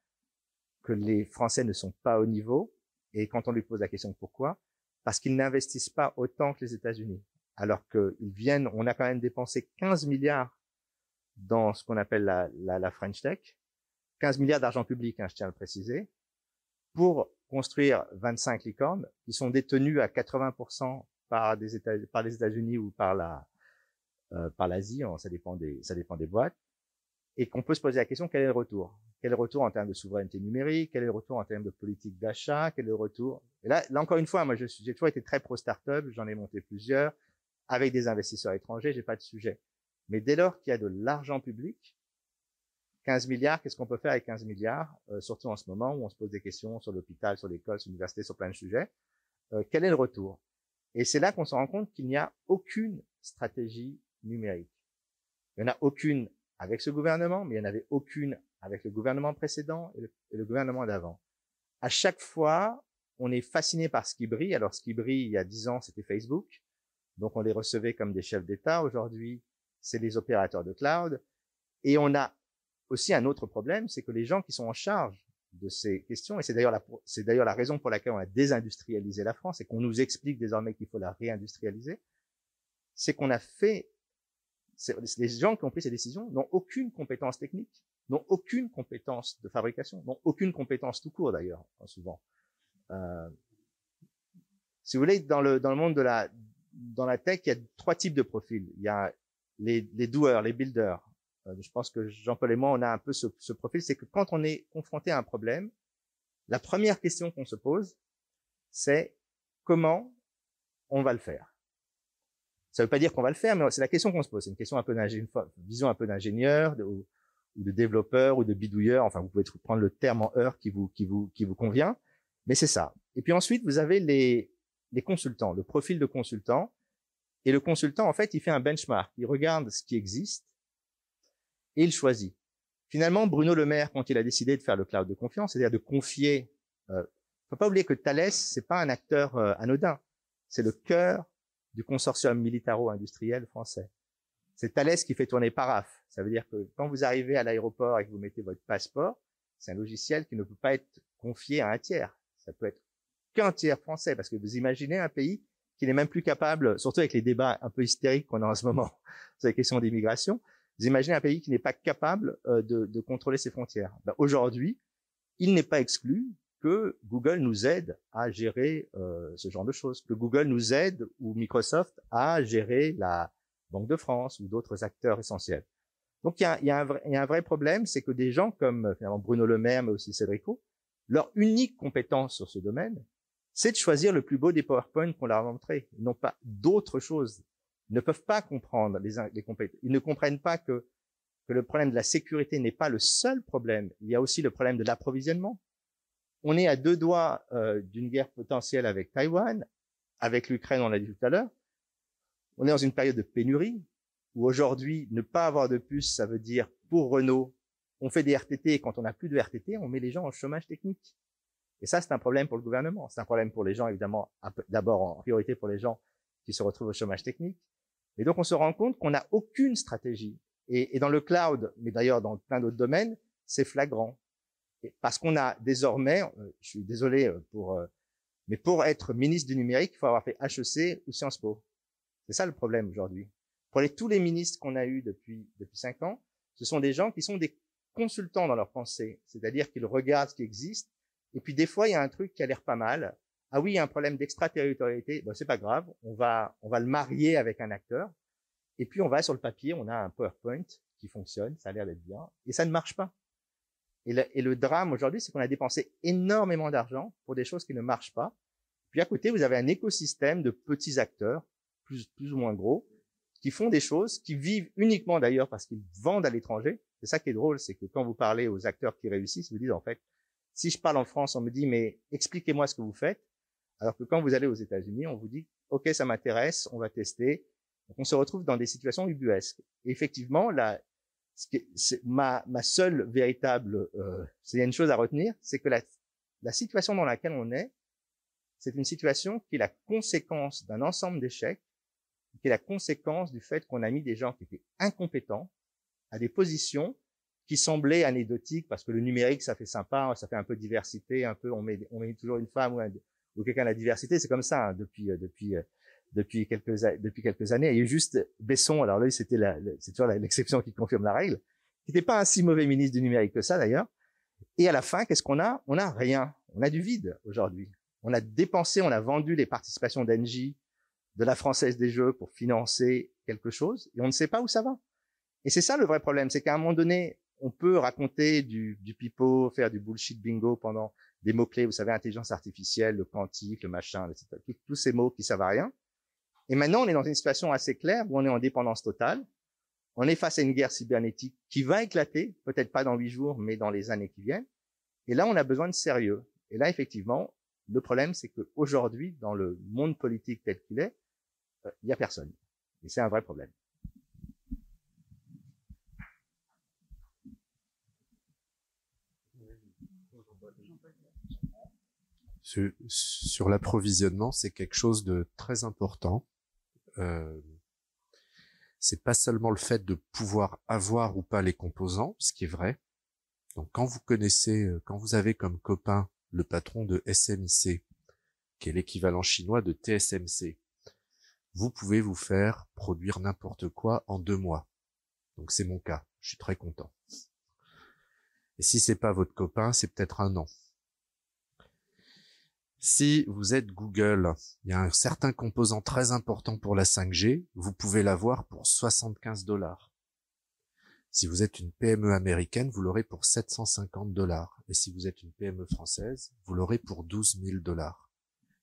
que les Français ne sont pas au niveau, et quand on lui pose la question pourquoi, parce qu'ils n'investissent pas autant que les États-Unis. Alors qu'ils viennent, on a quand même dépensé 15 milliards dans ce qu'on appelle la, French Tech, 15 milliards d'argent public, hein, je tiens à le préciser, pour construire 25 licornes qui sont détenues à 80% par, des États, par les États-Unis ou par la euh, par l'Asie, ça dépend des ça dépend des boîtes. et qu'on peut se poser la question quel est le retour? Quel est le retour en termes de souveraineté numérique? Quel est le retour en termes de politique d'achat? Quel est le retour? Et là, là encore une fois, moi, j'ai toujours été très pro startup. J'en ai monté plusieurs avec des investisseurs étrangers. J'ai pas de sujet. Mais dès lors qu'il y a de l'argent public, 15 milliards, qu'est-ce qu'on peut faire avec 15 milliards? Euh, Surtout en ce moment où on se pose des questions sur l'hôpital, sur l'école, sur l'université, sur plein de sujets. Euh, quel est le retour? Et c'est là qu'on se rend compte qu'il n'y a aucune stratégie numérique. Il n'y en a aucune avec ce gouvernement, mais il n'y en avait aucune avec le gouvernement précédent et le, gouvernement d'avant. À chaque fois, on est fasciné par ce qui brille. Alors, ce qui brille, il y a dix ans, c'était Facebook. Donc, on les recevait comme des chefs d'État. Aujourd'hui, c'est les opérateurs de cloud. Et on a aussi un autre problème, c'est que les gens qui sont en charge de ces questions, et c'est d'ailleurs la, c'est d'ailleurs la raison pour laquelle on a désindustrialisé la France et qu'on nous explique désormais qu'il faut la réindustrialiser, c'est qu'on a fait les gens qui ont pris ces décisions n'ont aucune compétence technique, n'ont aucune compétence de fabrication, n'ont aucune compétence tout court d'ailleurs, souvent. Euh, si vous voulez, dans le, dans le monde de la, dans la tech, il y a trois types de profils. Il y a les, les doueurs, les builders. Euh, je pense que Jean-Paul et moi, on a un peu ce, ce profil. C'est que quand on est confronté à un problème, la première question qu'on se pose, c'est comment on va le faire? Ça ne veut pas dire qu'on va le faire, mais c'est la question qu'on se pose. C'est une question un peu d'ingénieur, un peu d'ingénieur ou, de développeur ou de bidouilleur. Enfin, vous pouvez prendre le terme en heure qui vous convient. Mais c'est ça. Et puis ensuite, vous avez les, les consultants, le profil de consultant. Et le consultant, en fait, il fait un benchmark. Il regarde ce qui existe et il choisit. Finalement, Bruno Le Maire, quand il a décidé de faire le cloud de confiance, c'est-à-dire de confier, euh, faut pas oublier que Thales, c'est pas un acteur euh, anodin. C'est le cœur du consortium militaro-industriel français. C'est Thales qui fait tourner Paraf. Ça veut dire que quand vous arrivez à l'aéroport et que vous mettez votre passeport, c'est un logiciel qui ne peut pas être confié à un tiers. Ça peut être qu'un tiers français, parce que vous imaginez un pays qui n'est même plus capable, surtout avec les débats un peu hystériques qu'on a en ce moment sur les questions d'immigration, vous imaginez un pays qui n'est pas capable euh, de, de contrôler ses frontières. Ben, Aujourd'hui, il n'est pas exclu que Google nous aide à gérer euh, ce genre de choses, que Google nous aide ou Microsoft à gérer la Banque de France ou d'autres acteurs essentiels. Donc il y a, y, a y a, un vrai problème, c'est que des gens comme finalement Bruno Le Maire, mais aussi Cédrico, leur unique compétence sur ce domaine, c'est de choisir le plus beau des PowerPoint qu'on leur a montré. N'ont pas d'autre chose. Ne peuvent pas comprendre les, les compétences. Ils ne comprennent pas que, que le problème de la sécurité n'est pas le seul problème. Il y a aussi le problème de l'approvisionnement on est à deux doigts euh, d'une guerre potentielle avec Taïwan, avec l'Ukraine, on l'a dit tout à l'heure. On est dans une période de pénurie où aujourd'hui, ne pas avoir de puce, ça veut dire pour Renault, on fait des RTT et quand on n'a plus de RTT, on met les gens en chômage technique. Et ça, c'est un problème pour le gouvernement. C'est un problème pour les gens, évidemment, d'abord en priorité pour les gens qui se retrouvent au chômage technique. Et donc, on se rend compte qu'on n'a aucune stratégie. Et, et, dans le cloud, mais d'ailleurs dans plein d'autres domaines, c'est flagrant parce qu'on a désormais, euh, je suis désolé euh, pour, euh, mais pour être ministre du numérique, il faut avoir fait HEC ou Sciences Po. C'est ça le problème aujourd'hui. Pour les, tous les ministres qu'on a eus depuis depuis cinq ans, ce sont des gens qui sont des consultants dans leur pensée, c'est-à-dire qu'ils regardent ce qui existe, et puis des fois il y a un truc qui a l'air pas mal. Ah oui, il y a un problème d'extraterritorialité, bon c'est pas grave, on va on va le marier avec un acteur, et puis on va sur le papier, on a un PowerPoint qui fonctionne, ça a l'air d'être bien, et ça ne marche pas. Et le, drame aujourd'hui, c'est qu'on a dépensé énormément d'argent pour des choses qui ne marchent pas. Puis à côté, vous avez un écosystème de petits acteurs, plus, plus ou moins gros, qui font des choses, qui vivent uniquement d'ailleurs parce qu'ils vendent à l'étranger. C'est ça qui est drôle, c'est que quand vous parlez aux acteurs qui réussissent, vous dites en fait, si je parle en France, on me dit mais expliquez-moi ce que vous faites, alors que quand vous allez aux États-Unis, on vous dit ok ça m'intéresse, on va tester. Donc on se retrouve dans des situations ubuesques. Effectivement, la, c'est ma, ma seule véritable, euh, a une chose à retenir, c'est que la, la situation dans laquelle on est, c'est une situation qui est la conséquence d'un ensemble d'échecs, qui est la conséquence du fait qu'on a mis des gens qui étaient incompétents à des positions qui semblaient anecdotiques parce que le numérique ça fait sympa, ça fait un peu diversité, un peu on met on met toujours une femme ou quelqu'un à la diversité, c'est comme ça hein, depuis euh, depuis euh, depuis quelques depuis quelques années. Il y a eu juste Besson. Alors là, c'était c'est toujours l'exception qui confirme la règle. Qui n'était pas un si mauvais ministre du numérique que ça d'ailleurs. Et à la fin, qu'est-ce qu'on a? On a rien. On a du vide aujourd'hui. On a dépensé, on a vendu les participations d'Engie, de la Française des Jeux pour financer quelque chose, et on ne sait pas où ça va. Et c'est ça le vrai problème, c'est qu'à un moment donné, on peut raconter du, du pipeau, faire du bullshit bingo pendant des mots-clés, vous savez, intelligence artificielle, le quantique, le machin, etc. Tous ces mots qui servent à rien. Et maintenant, on est dans une situation assez claire où on est en dépendance totale. On est face à une guerre cybernétique qui va éclater, peut-être pas dans huit jours, mais dans les années qui viennent. Et là, on a besoin de sérieux. Et là, effectivement, le problème, c'est qu'aujourd'hui, dans le monde politique tel qu'il est, euh, il n'y a personne. Et c'est un vrai problème. Sur, l'approvisionnement, c'est quelque chose de très important. Euh, c'est pas seulement le fait de pouvoir avoir ou pas les composants, ce qui est vrai. Donc quand vous connaissez, euh, quand vous avez comme copain le patron de SMIC, qui est l'équivalent chinois de TSMC, vous pouvez vous faire produire n'importe quoi en deux mois. Donc c'est mon cas. Je suis très content. Et si c'est pas votre copain, c'est peut-être un an. Si vous êtes Google, il y a un certain composant très important pour la 5G, vous pouvez l'avoir pour 75 dollars. Si vous êtes une PME américaine, vous l'aurez pour 750 dollars. Et si vous êtes une PME française, vous l'aurez pour 12 000 dollars.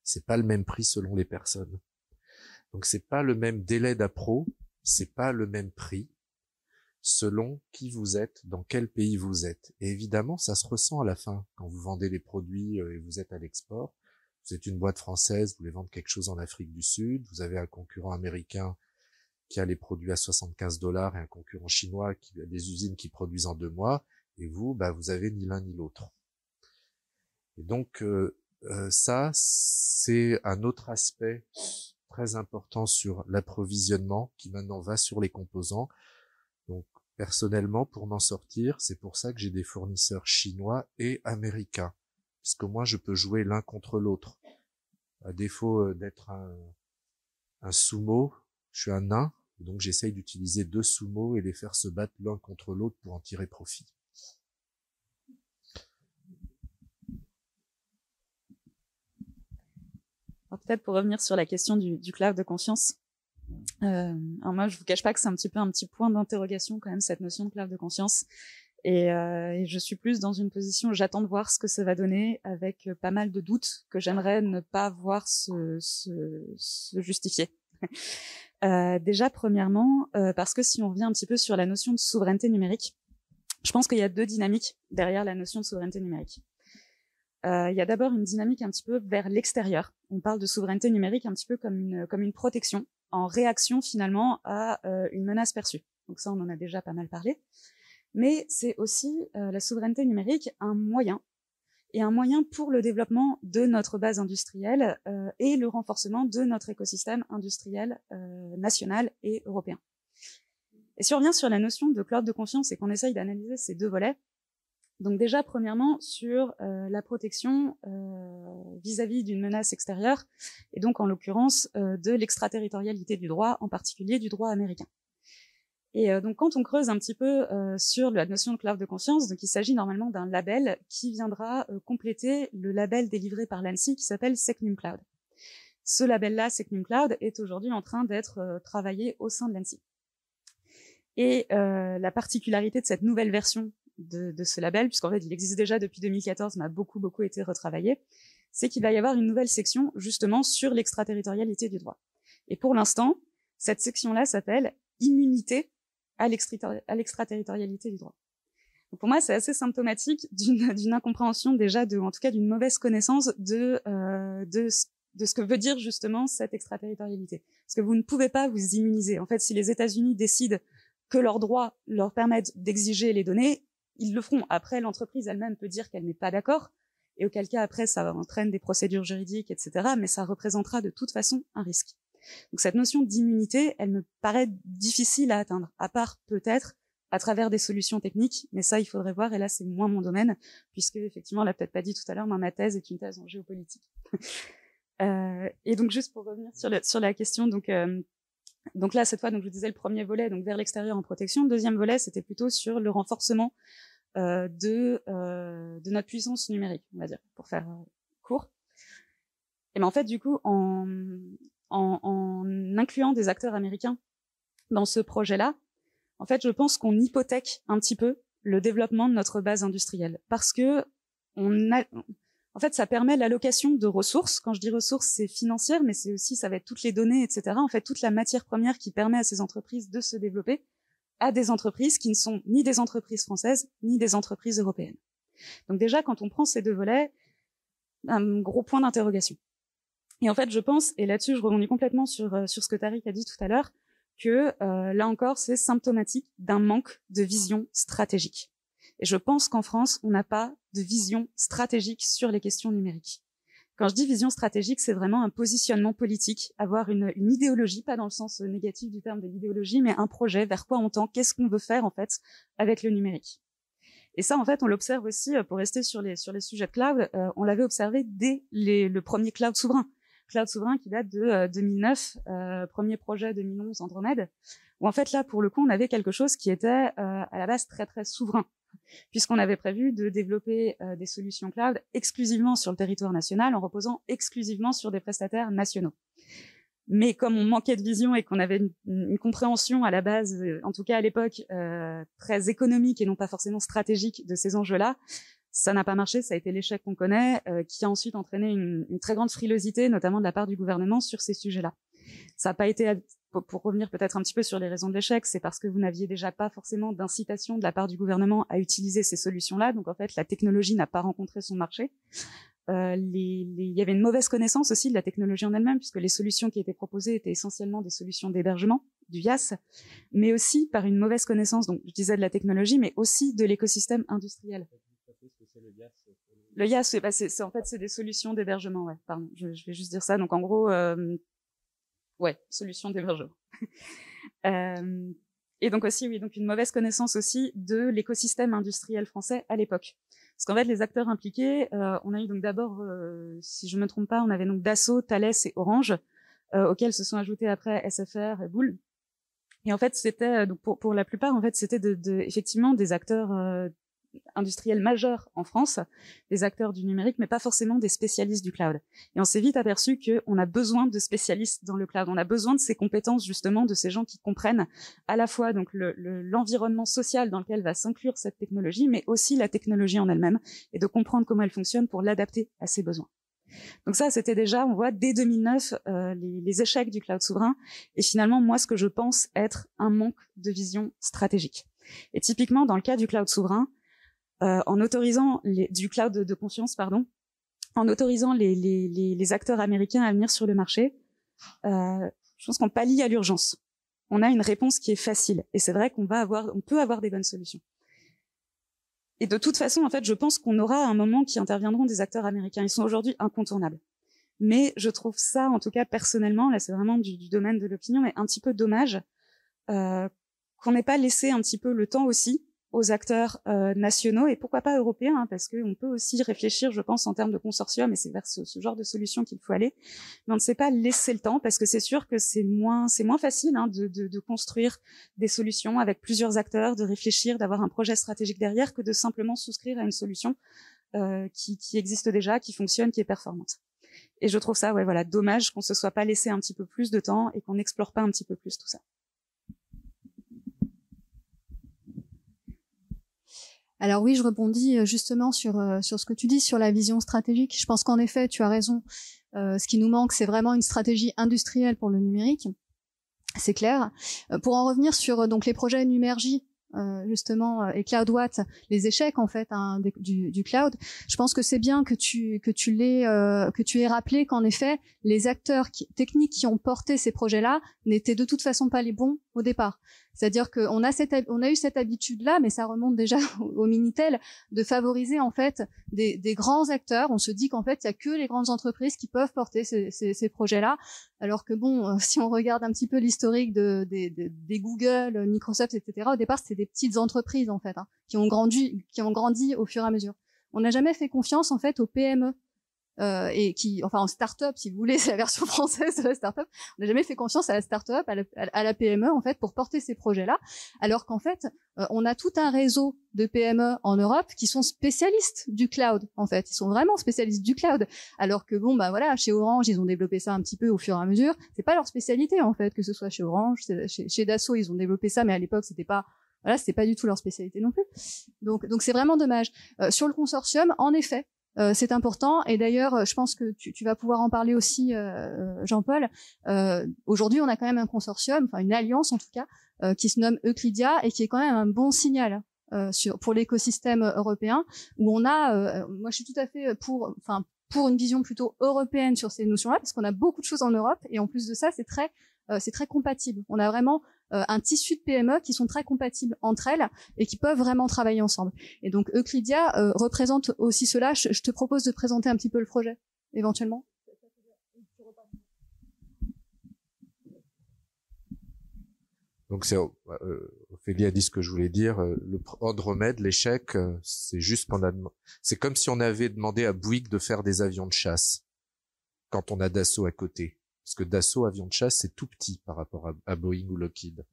C'est pas le même prix selon les personnes. Donc c'est pas le même délai d'appro, c'est pas le même prix selon qui vous êtes, dans quel pays vous êtes. Et évidemment, ça se ressent à la fin quand vous vendez les produits euh, et vous êtes à l'export. Vous êtes une boîte française, vous voulez vendre quelque chose en Afrique du Sud, vous avez un concurrent américain qui a les produits à 75 dollars et un concurrent chinois qui a des usines qui produisent en deux mois, et vous, bah, vous avez ni l'un ni l'autre. Et donc euh, euh, ça, c'est un autre aspect très important sur l'approvisionnement qui maintenant va sur les composants. Donc personnellement, pour m'en sortir, c'est pour ça que j'ai des fournisseurs chinois et américains parce qu'au moins je peux jouer l'un contre l'autre. À défaut euh, d'être un, un sumo, je suis un nain, donc j'essaye d'utiliser deux sumo et les faire se battre l'un contre l'autre pour en tirer profit. Peut-être pour revenir sur la question du, du cloud de conscience. Euh, moi, je vous cache pas que c'est un petit peu un petit point d'interrogation quand même cette notion de cloud de conscience. Et, euh, je suis plus dans une position j'attends de voir ce que ça va donner avec pas mal de doutes que j'aimerais ne pas voir se, se, se justifier. euh, déjà, premièrement, euh, parce que si on revient un petit peu sur la notion de souveraineté numérique, je pense qu'il y a deux dynamiques derrière la notion de souveraineté numérique. Euh, il y a d'abord une dynamique un petit peu vers l'extérieur. On parle de souveraineté numérique un petit peu comme une, comme une protection en réaction finalement à euh, une menace perçue. Donc ça, on en a déjà pas mal parlé mais c'est aussi euh, la souveraineté numérique un moyen et un moyen pour le développement de notre base industrielle euh, et le renforcement de notre écosystème industriel euh, national et européen. Et si on revient sur la notion de cloud de confiance et qu'on essaye d'analyser ces deux volets, donc déjà premièrement sur la protection vis-à-vis d'une menace extérieure et donc en l'occurrence de l'extraterritorialité du droit, en particulier du droit américain. Et euh, donc quand on creuse un petit peu euh, sur la notion de cloud de conscience, donc il s'agit normalement d'un label qui viendra euh, compléter le label délivré par l'ANSI qui s'appelle Secnum Cloud. Ce label-là, Secnum Cloud, est aujourd'hui en train d'être travaillé au sein de l'ANSI. Et la particularité de cette nouvelle version de, de ce label, puisqu'en fait il existe déjà depuis 2014, mais a beaucoup beaucoup été retravaillé, c'est qu'il va y avoir une nouvelle section justement sur l'extraterritorialité du droit. Et pour l'instant, cette section-là s'appelle immunité à l'extraterritorialité du droit. Pour moi, c'est assez symptomatique d'une incompréhension déjà, de, en tout cas d'une mauvaise connaissance de, euh, de ce que veut dire justement cette extraterritorialité. Parce que vous ne pouvez pas vous immuniser. En fait, si les États-Unis décident que leurs droits leur permettent d'exiger les données, ils le feront. Après, l'entreprise elle-même peut dire qu'elle n'est pas d'accord, et auquel cas après ça entraîne des procédures juridiques, etc. Mais ça représentera de toute façon un risque. Donc cette notion d'immunité, elle me paraît difficile à atteindre, à part peut-être à travers des solutions techniques, mais ça il faudrait voir, et là c'est moins mon domaine, puisque effectivement, on l'a peut-être pas dit tout à l'heure, ma thèse est une thèse en géopolitique. euh, et donc juste pour revenir sur, la question, donc euh, donc là cette fois, donc je vous disais le premier volet, donc vers l'extérieur en protection, le deuxième volet c'était plutôt sur le renforcement euh, de notre puissance numérique, on va dire, pour faire court. Et ben en fait du coup en en, en incluant des acteurs américains dans ce projet-là, en fait, je pense qu'on hypothèque un petit peu le développement de notre base industrielle parce que on a, en fait, ça permet l'allocation de ressources. Quand je dis ressources, c'est financière, mais c'est aussi, ça va être toutes les données, etc. En fait, toute la matière première qui permet à ces entreprises de se développer à des entreprises qui ne sont ni des entreprises françaises, ni des entreprises européennes. Donc déjà, quand on prend ces deux volets, un gros point d'interrogation. Et en fait, je pense, et là-dessus, je rebondis complètement sur, euh, sur ce que Tariq a dit tout à l'heure, que euh, là encore, c'est symptomatique d'un manque de vision stratégique. Et je pense qu'en France, on n'a pas de vision stratégique sur les questions numériques. Quand je dis vision stratégique, c'est vraiment un positionnement politique, avoir une, une, idéologie, pas dans le sens négatif du terme de l'idéologie, mais un projet, vers quoi on tend, qu'est-ce qu'on veut faire en fait avec le numérique. Et ça, en fait, on l'observe aussi, euh, pour rester sur les, sur les sujets de cloud, euh, on l'avait observé dès les, le premier cloud souverain. Cloud souverain qui date de 2009, euh, euh, premier projet 2011 Andromède, où en fait là, pour le coup, on avait quelque chose qui était à la base très très souverain puisqu'on avait prévu de développer euh, des solutions cloud exclusivement sur le territoire national en reposant exclusivement sur des prestataires nationaux. Mais comme on manquait de vision et qu'on avait une, compréhension à la base, euh, en tout cas à l'époque, euh, très économique et non pas forcément stratégique de ces enjeux-là, ça n'a pas marché, ça a été l'échec qu'on connaît, qui a ensuite entraîné une, une, très grande frilosité, notamment de la part du gouvernement, sur ces sujets-là. Ça n'a pas été pour, revenir peut-être un petit peu sur les raisons de l'échec, c'est parce que vous n'aviez déjà pas forcément d'incitation de la part du gouvernement à utiliser ces solutions-là. Donc en fait, la technologie n'a pas rencontré son marché. Euh, il y avait une mauvaise connaissance aussi de la technologie en elle-même, puisque les solutions qui étaient proposées étaient essentiellement des solutions d'hébergement, du IaaS, mais aussi par une mauvaise connaissance, donc je disais de la technologie, mais aussi de l'écosystème industriel. Le IaaS, bah c'est, en fait c'est des solutions d'hébergement, ouais. Pardon, je, je, vais juste dire ça. Donc en gros, euh, ouais, solution d'hébergement. euh, et donc aussi, oui, donc une mauvaise connaissance aussi de l'écosystème industriel français à l'époque. Parce qu'en fait, les acteurs impliqués, euh, on a eu donc d'abord, euh, si je me trompe pas, on avait donc Dassault, Thales et Orange, euh, auxquels se sont ajoutés après SFR et Boule. Et en fait, c'était donc pour, pour la plupart, en fait, c'était de, de, effectivement des acteurs euh, industriels majeurs en France, des acteurs du numérique, mais pas forcément des spécialistes du cloud. Et on s'est vite aperçu qu'on a besoin de spécialistes dans le cloud. On a besoin de ces compétences justement, de ces gens qui comprennent à la fois donc l'environnement le, social dans lequel va s'inclure cette technologie, mais aussi la technologie en elle-même, et de comprendre comment elle fonctionne pour l'adapter à ses besoins. Donc ça, c'était déjà, on voit dès 2009 euh, les, les, échecs du cloud souverain, et finalement moi ce que je pense être un manque de vision stratégique. Et typiquement dans le cas du cloud souverain, euh, en autorisant les, du cloud de, confiance, pardon, en autorisant les, les, les, acteurs américains à venir sur le marché, euh, je pense qu'on pallie à l'urgence. On a une réponse qui est facile, et c'est vrai qu'on va avoir, on peut avoir des bonnes solutions. Et de toute façon, en fait, je pense qu'on aura un moment qui interviendront des acteurs américains. Ils sont aujourd'hui incontournables. Mais je trouve ça, en tout cas personnellement, là c'est vraiment du, du, domaine de l'opinion, mais un petit peu dommage euh, qu'on n'ait pas laissé un petit peu le temps aussi aux acteurs euh, nationaux et pourquoi pas européens, hein, parce qu'on peut aussi réfléchir, je pense, en termes de consortium, et c'est vers ce, ce, genre de solution qu'il faut aller. Mais on ne sait pas laisser le temps, parce que c'est sûr que c'est moins, c'est moins facile hein, de, de, de, construire des solutions avec plusieurs acteurs, de réfléchir, d'avoir un projet stratégique derrière, que de simplement souscrire à une solution euh, qui, qui existe déjà, qui fonctionne, qui est performante. Et je trouve ça, ouais, voilà, dommage qu'on se soit pas laissé un petit peu plus de temps et qu'on n'explore pas un petit peu plus tout ça. Alors oui, je rebondis euh, justement sur, euh, sur ce que tu dis sur la vision stratégique. Je pense qu'en effet, tu as raison. Euh, ce qui nous manque, c'est vraiment une stratégie industrielle pour le numérique. C'est clair. pour en revenir sur donc les projets Numergy, euh, justement et CloudWatt, les échecs en fait hein, du, du, cloud. Je pense que c'est bien que tu que tu l'aies euh, que tu aies rappelé qu'en effet les acteurs qui, techniques qui ont porté ces projets-là n'étaient de toute façon pas les bons au départ. C'est-à-dire qu'on a cette, on a eu cette habitude-là, mais ça remonte déjà au, Minitel, de favoriser en fait des, des grands acteurs. On se dit qu'en fait, il y a que les grandes entreprises qui peuvent porter ces, ces, ces projets-là, alors que bon, euh, si on regarde un petit peu l'historique de, des, des Google, Microsoft, etc. Au départ, c'était des petites entreprises en fait, hein, qui ont grandi, qui ont grandi au fur et à mesure. On n'a jamais fait confiance en fait aux PME euh, et qui, enfin en start-up, si vous voulez, c'est la version française de la start-up. On n'a jamais fait confiance à la start-up, à la, PME en fait, pour porter ces projets-là, alors qu'en fait, euh, on a tout un réseau de PME en Europe qui sont spécialistes du cloud. En fait, ils sont vraiment spécialistes du cloud. Alors que bon, bah voilà, chez Orange, ils ont développé ça un petit peu au fur et à mesure. C'est pas leur spécialité en fait, que ce soit chez Orange, chez, Dassault, ils ont développé ça, mais à l'époque, c'était pas voilà, c'était pas du tout leur spécialité non plus. Donc, donc c'est vraiment dommage. Euh, sur le consortium, en effet, euh, c'est important. Et d'ailleurs, je pense que tu, tu, vas pouvoir en parler aussi, euh, Jean-Paul. Euh, Aujourd'hui, on a quand même un consortium, enfin une alliance en tout cas, euh, qui se nomme Euclidia et qui est quand même un bon signal sur, pour l'écosystème européen, où on a, moi je suis tout à fait pour, enfin pour une vision plutôt européenne sur ces notions-là, parce qu'on a beaucoup de choses en Europe et en plus de ça, c'est très c'est très compatible. On a vraiment euh, un tissu de PME qui sont très compatibles entre elles et qui peuvent vraiment travailler ensemble. Et donc Euclidia euh, représente aussi cela. Je, te propose de présenter un petit peu le projet, éventuellement. Donc c'est euh, Ophélie a dit ce que je voulais dire. Le Andromède, l'échec, c'est juste qu'on c'est comme si on avait demandé à Bouygues de faire des avions de chasse quand on a Dassault à côté. Parce que Dassault avion de chasse, c'est tout petit par rapport à, Boeing ou Lockheed.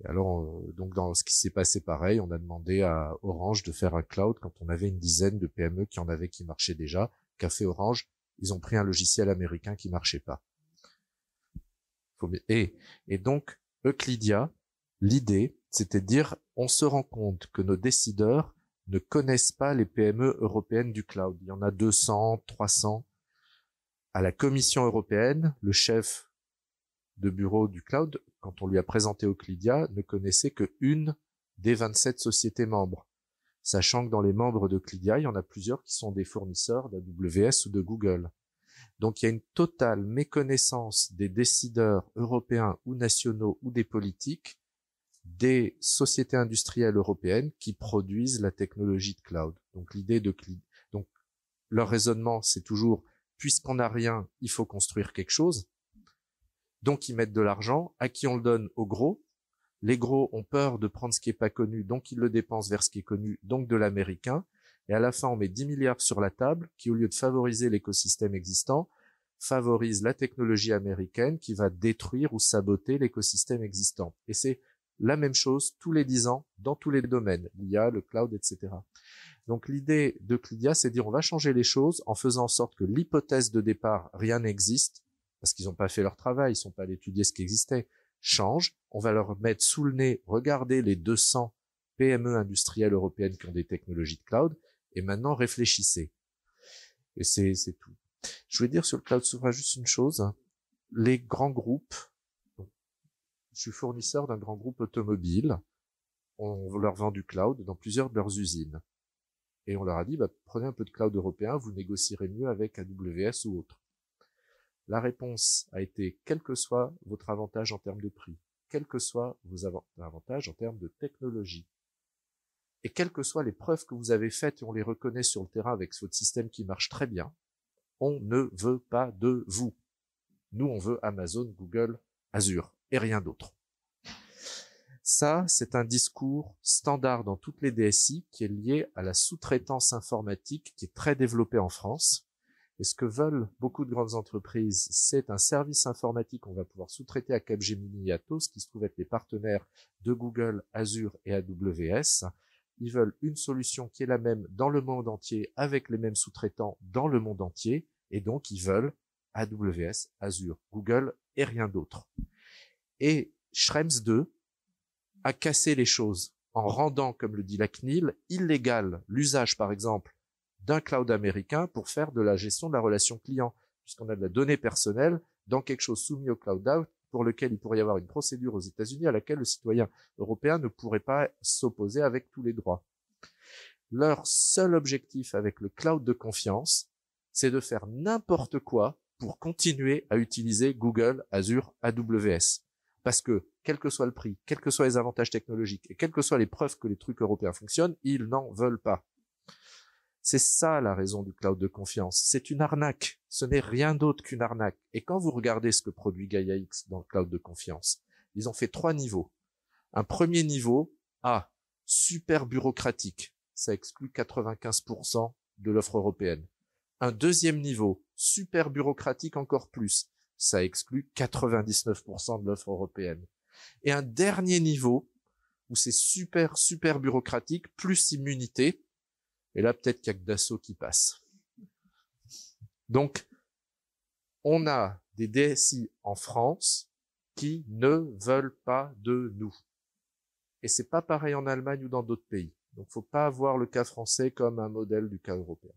Et alors, euh, donc dans ce qui s'est passé pareil, on a demandé à Orange de faire un cloud quand on avait une dizaine de PME qui en avaient qui marchaient déjà. Qu'a fait Orange Ils ont pris un logiciel américain qui marchait pas. Et, et donc, Euclidia, l'idée, c'était de dire, on se rend compte que nos décideurs ne connaissent pas les PME européennes du cloud. Il y en a 200, 300 à la Commission européenne, le chef de bureau du cloud, quand on lui a présenté Euclidia, ne connaissait que une des 27 sociétés membres. Sachant que dans les membres d'Euclidia, il y en a plusieurs qui sont des fournisseurs d'AWS ou de Google. Donc il y a une totale méconnaissance des décideurs européens ou nationaux ou des politiques des sociétés industrielles européennes qui produisent la technologie de cloud. Donc l'idée de donc leur raisonnement c'est toujours puisqu'on n'a rien, il faut construire quelque chose. Donc ils mettent de l'argent. À qui on le donne? Aux gros. Les gros ont peur de prendre ce qui est pas connu, donc ils le dépensent vers ce qui est connu, donc de l'américain. Et à la fin, on met 10 milliards sur la table, qui au lieu de favoriser l'écosystème existant, favorise la technologie américaine qui va détruire ou saboter l'écosystème existant. Et c'est la même chose tous les 10 ans dans tous les domaines, l'IA, le cloud, etc. Donc l'idée de Clidia, c'est de dire on va changer les choses en faisant en sorte que l'hypothèse de départ, rien n'existe, parce qu'ils n'ont pas fait leur travail, ils sont pas allés étudier ce qui existait, change. On va leur mettre sous le nez, regardez les 200 PME industrielles européennes qui ont des technologies de cloud, et maintenant réfléchissez. Et c'est tout. Je voulais dire sur le cloud souverain juste une chose. Les grands groupes, je suis fournisseur d'un grand groupe automobile, on leur vend du cloud dans plusieurs de leurs usines. Et on leur a dit, bah, prenez un peu de cloud européen, vous négocierez mieux avec AWS ou autre. La réponse a été, quel que soit votre avantage en termes de prix, quel que soit vos avantages en termes de technologie, et quelles que soient les preuves que vous avez faites et on les reconnaît sur le terrain avec votre système qui marche très bien, on ne veut pas de vous. Nous, on veut Amazon, Google, Azure et rien d'autre. Ça, c'est un discours standard dans toutes les DSI qui est lié à la sous-traitance informatique qui est très développée en France. Et ce que veulent beaucoup de grandes entreprises, c'est un service informatique qu'on va pouvoir sous-traiter à Capgemini et Atos, qui se trouvent être les partenaires de Google, Azure et AWS. Ils veulent une solution qui est la même dans le monde entier, avec les mêmes sous-traitants dans le monde entier, et donc ils veulent AWS, Azure, Google et rien d'autre. Et Schrems 2, à casser les choses en rendant, comme le dit la CNIL, illégal l'usage, par exemple, d'un cloud américain pour faire de la gestion de la relation client, puisqu'on a de la donnée personnelle dans quelque chose soumis au cloud out pour lequel il pourrait y avoir une procédure aux États-Unis à laquelle le citoyen européen ne pourrait pas s'opposer avec tous les droits. Leur seul objectif avec le cloud de confiance, c'est de faire n'importe quoi pour continuer à utiliser Google, Azure, AWS. Parce que, quel que soit le prix, quels que soient les avantages technologiques, et quelles que soient les preuves que les trucs européens fonctionnent, ils n'en veulent pas. C'est ça la raison du cloud de confiance. C'est une arnaque. Ce n'est rien d'autre qu'une arnaque. Et quand vous regardez ce que produit Gaia X dans le cloud de confiance, ils ont fait trois niveaux. Un premier niveau, A, super bureaucratique. Ça exclut 95% de l'offre européenne. Un deuxième niveau, super bureaucratique encore plus ça exclut 99% de l'offre européenne. Et un dernier niveau, où c'est super, super bureaucratique, plus immunité, et là peut-être qu'il y a que Dassault qui passe. Donc, on a des DSI en France qui ne veulent pas de nous. Et c'est pas pareil en Allemagne ou dans d'autres pays. Donc, faut pas voir le cas français comme un modèle du cas européen.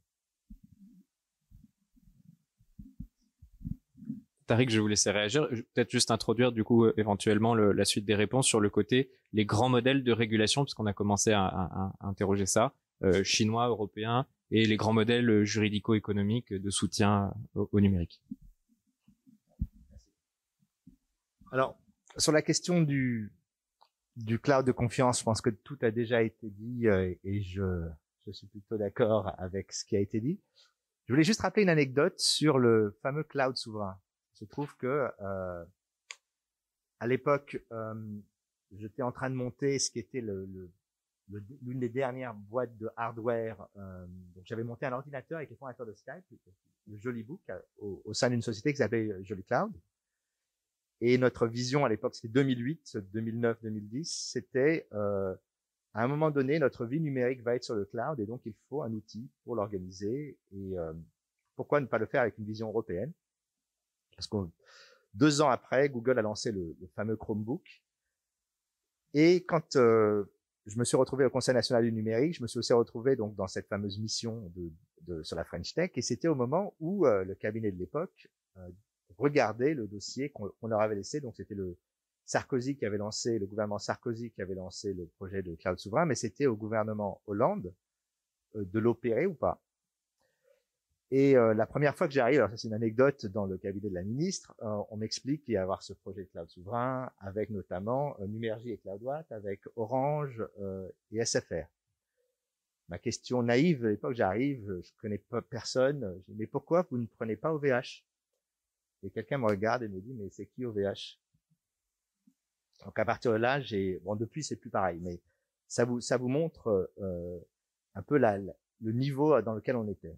Tariq, je vous laisser réagir. Peut-être juste introduire du coup éventuellement la suite des réponses sur le côté les grands modèles de régulation, puisqu'on a commencé à, interroger ça, euh, chinois, européens, et les grands modèles juridico-économiques de soutien au, numérique. Alors, sur la question du, cloud de confiance, je pense que tout a déjà été dit euh, et je suis plutôt d'accord avec ce qui a été dit. Je voulais juste rappeler une anecdote sur le fameux cloud souverain se trouve que euh, à l'époque, euh, j'étais en train de monter ce qui était le, l'une des dernières boîtes de hardware. Euh, donc j'avais monté un ordinateur avec les fondateurs de Skype, le Jolly Book, au, au sein d'une société qui s'appelait Jolly Cloud. Et notre vision à l'époque, c'était 2008, 2009, 2010, c'était euh, à un moment donné, notre vie numérique va être sur le cloud et donc il faut un outil pour l'organiser. Et euh, pourquoi ne pas le faire avec une vision européenne? Parce que deux ans après, Google a lancé le, fameux Chromebook. Et quand euh, je me suis retrouvé au Conseil national du numérique, je me suis aussi retrouvé donc dans cette fameuse mission sur la French Tech. Et c'était au moment où euh, le cabinet de l'époque euh, regardait le dossier qu'on leur avait laissé. Donc c'était le Sarkozy qui avait lancé, le gouvernement Sarkozy qui avait lancé le projet de cloud souverain, mais c'était au gouvernement Hollande de l'opérer ou pas. Et euh, la première fois que j'arrive, alors ça c'est une anecdote dans le cabinet de la ministre, euh, on m'explique qu'il y avoir ce projet de cloud souverain avec notamment euh, Numergy et CloudWatt, avec Orange et SFR. Ma question naïve à l'époque, j'arrive, je connais pas personne, je mais pourquoi vous ne prenez pas OVH Et quelqu'un me regarde et me dit mais c'est qui OVH Donc à partir de là, j'ai bon depuis c'est plus pareil, mais ça vous ça vous montre un peu la, le niveau dans lequel on était.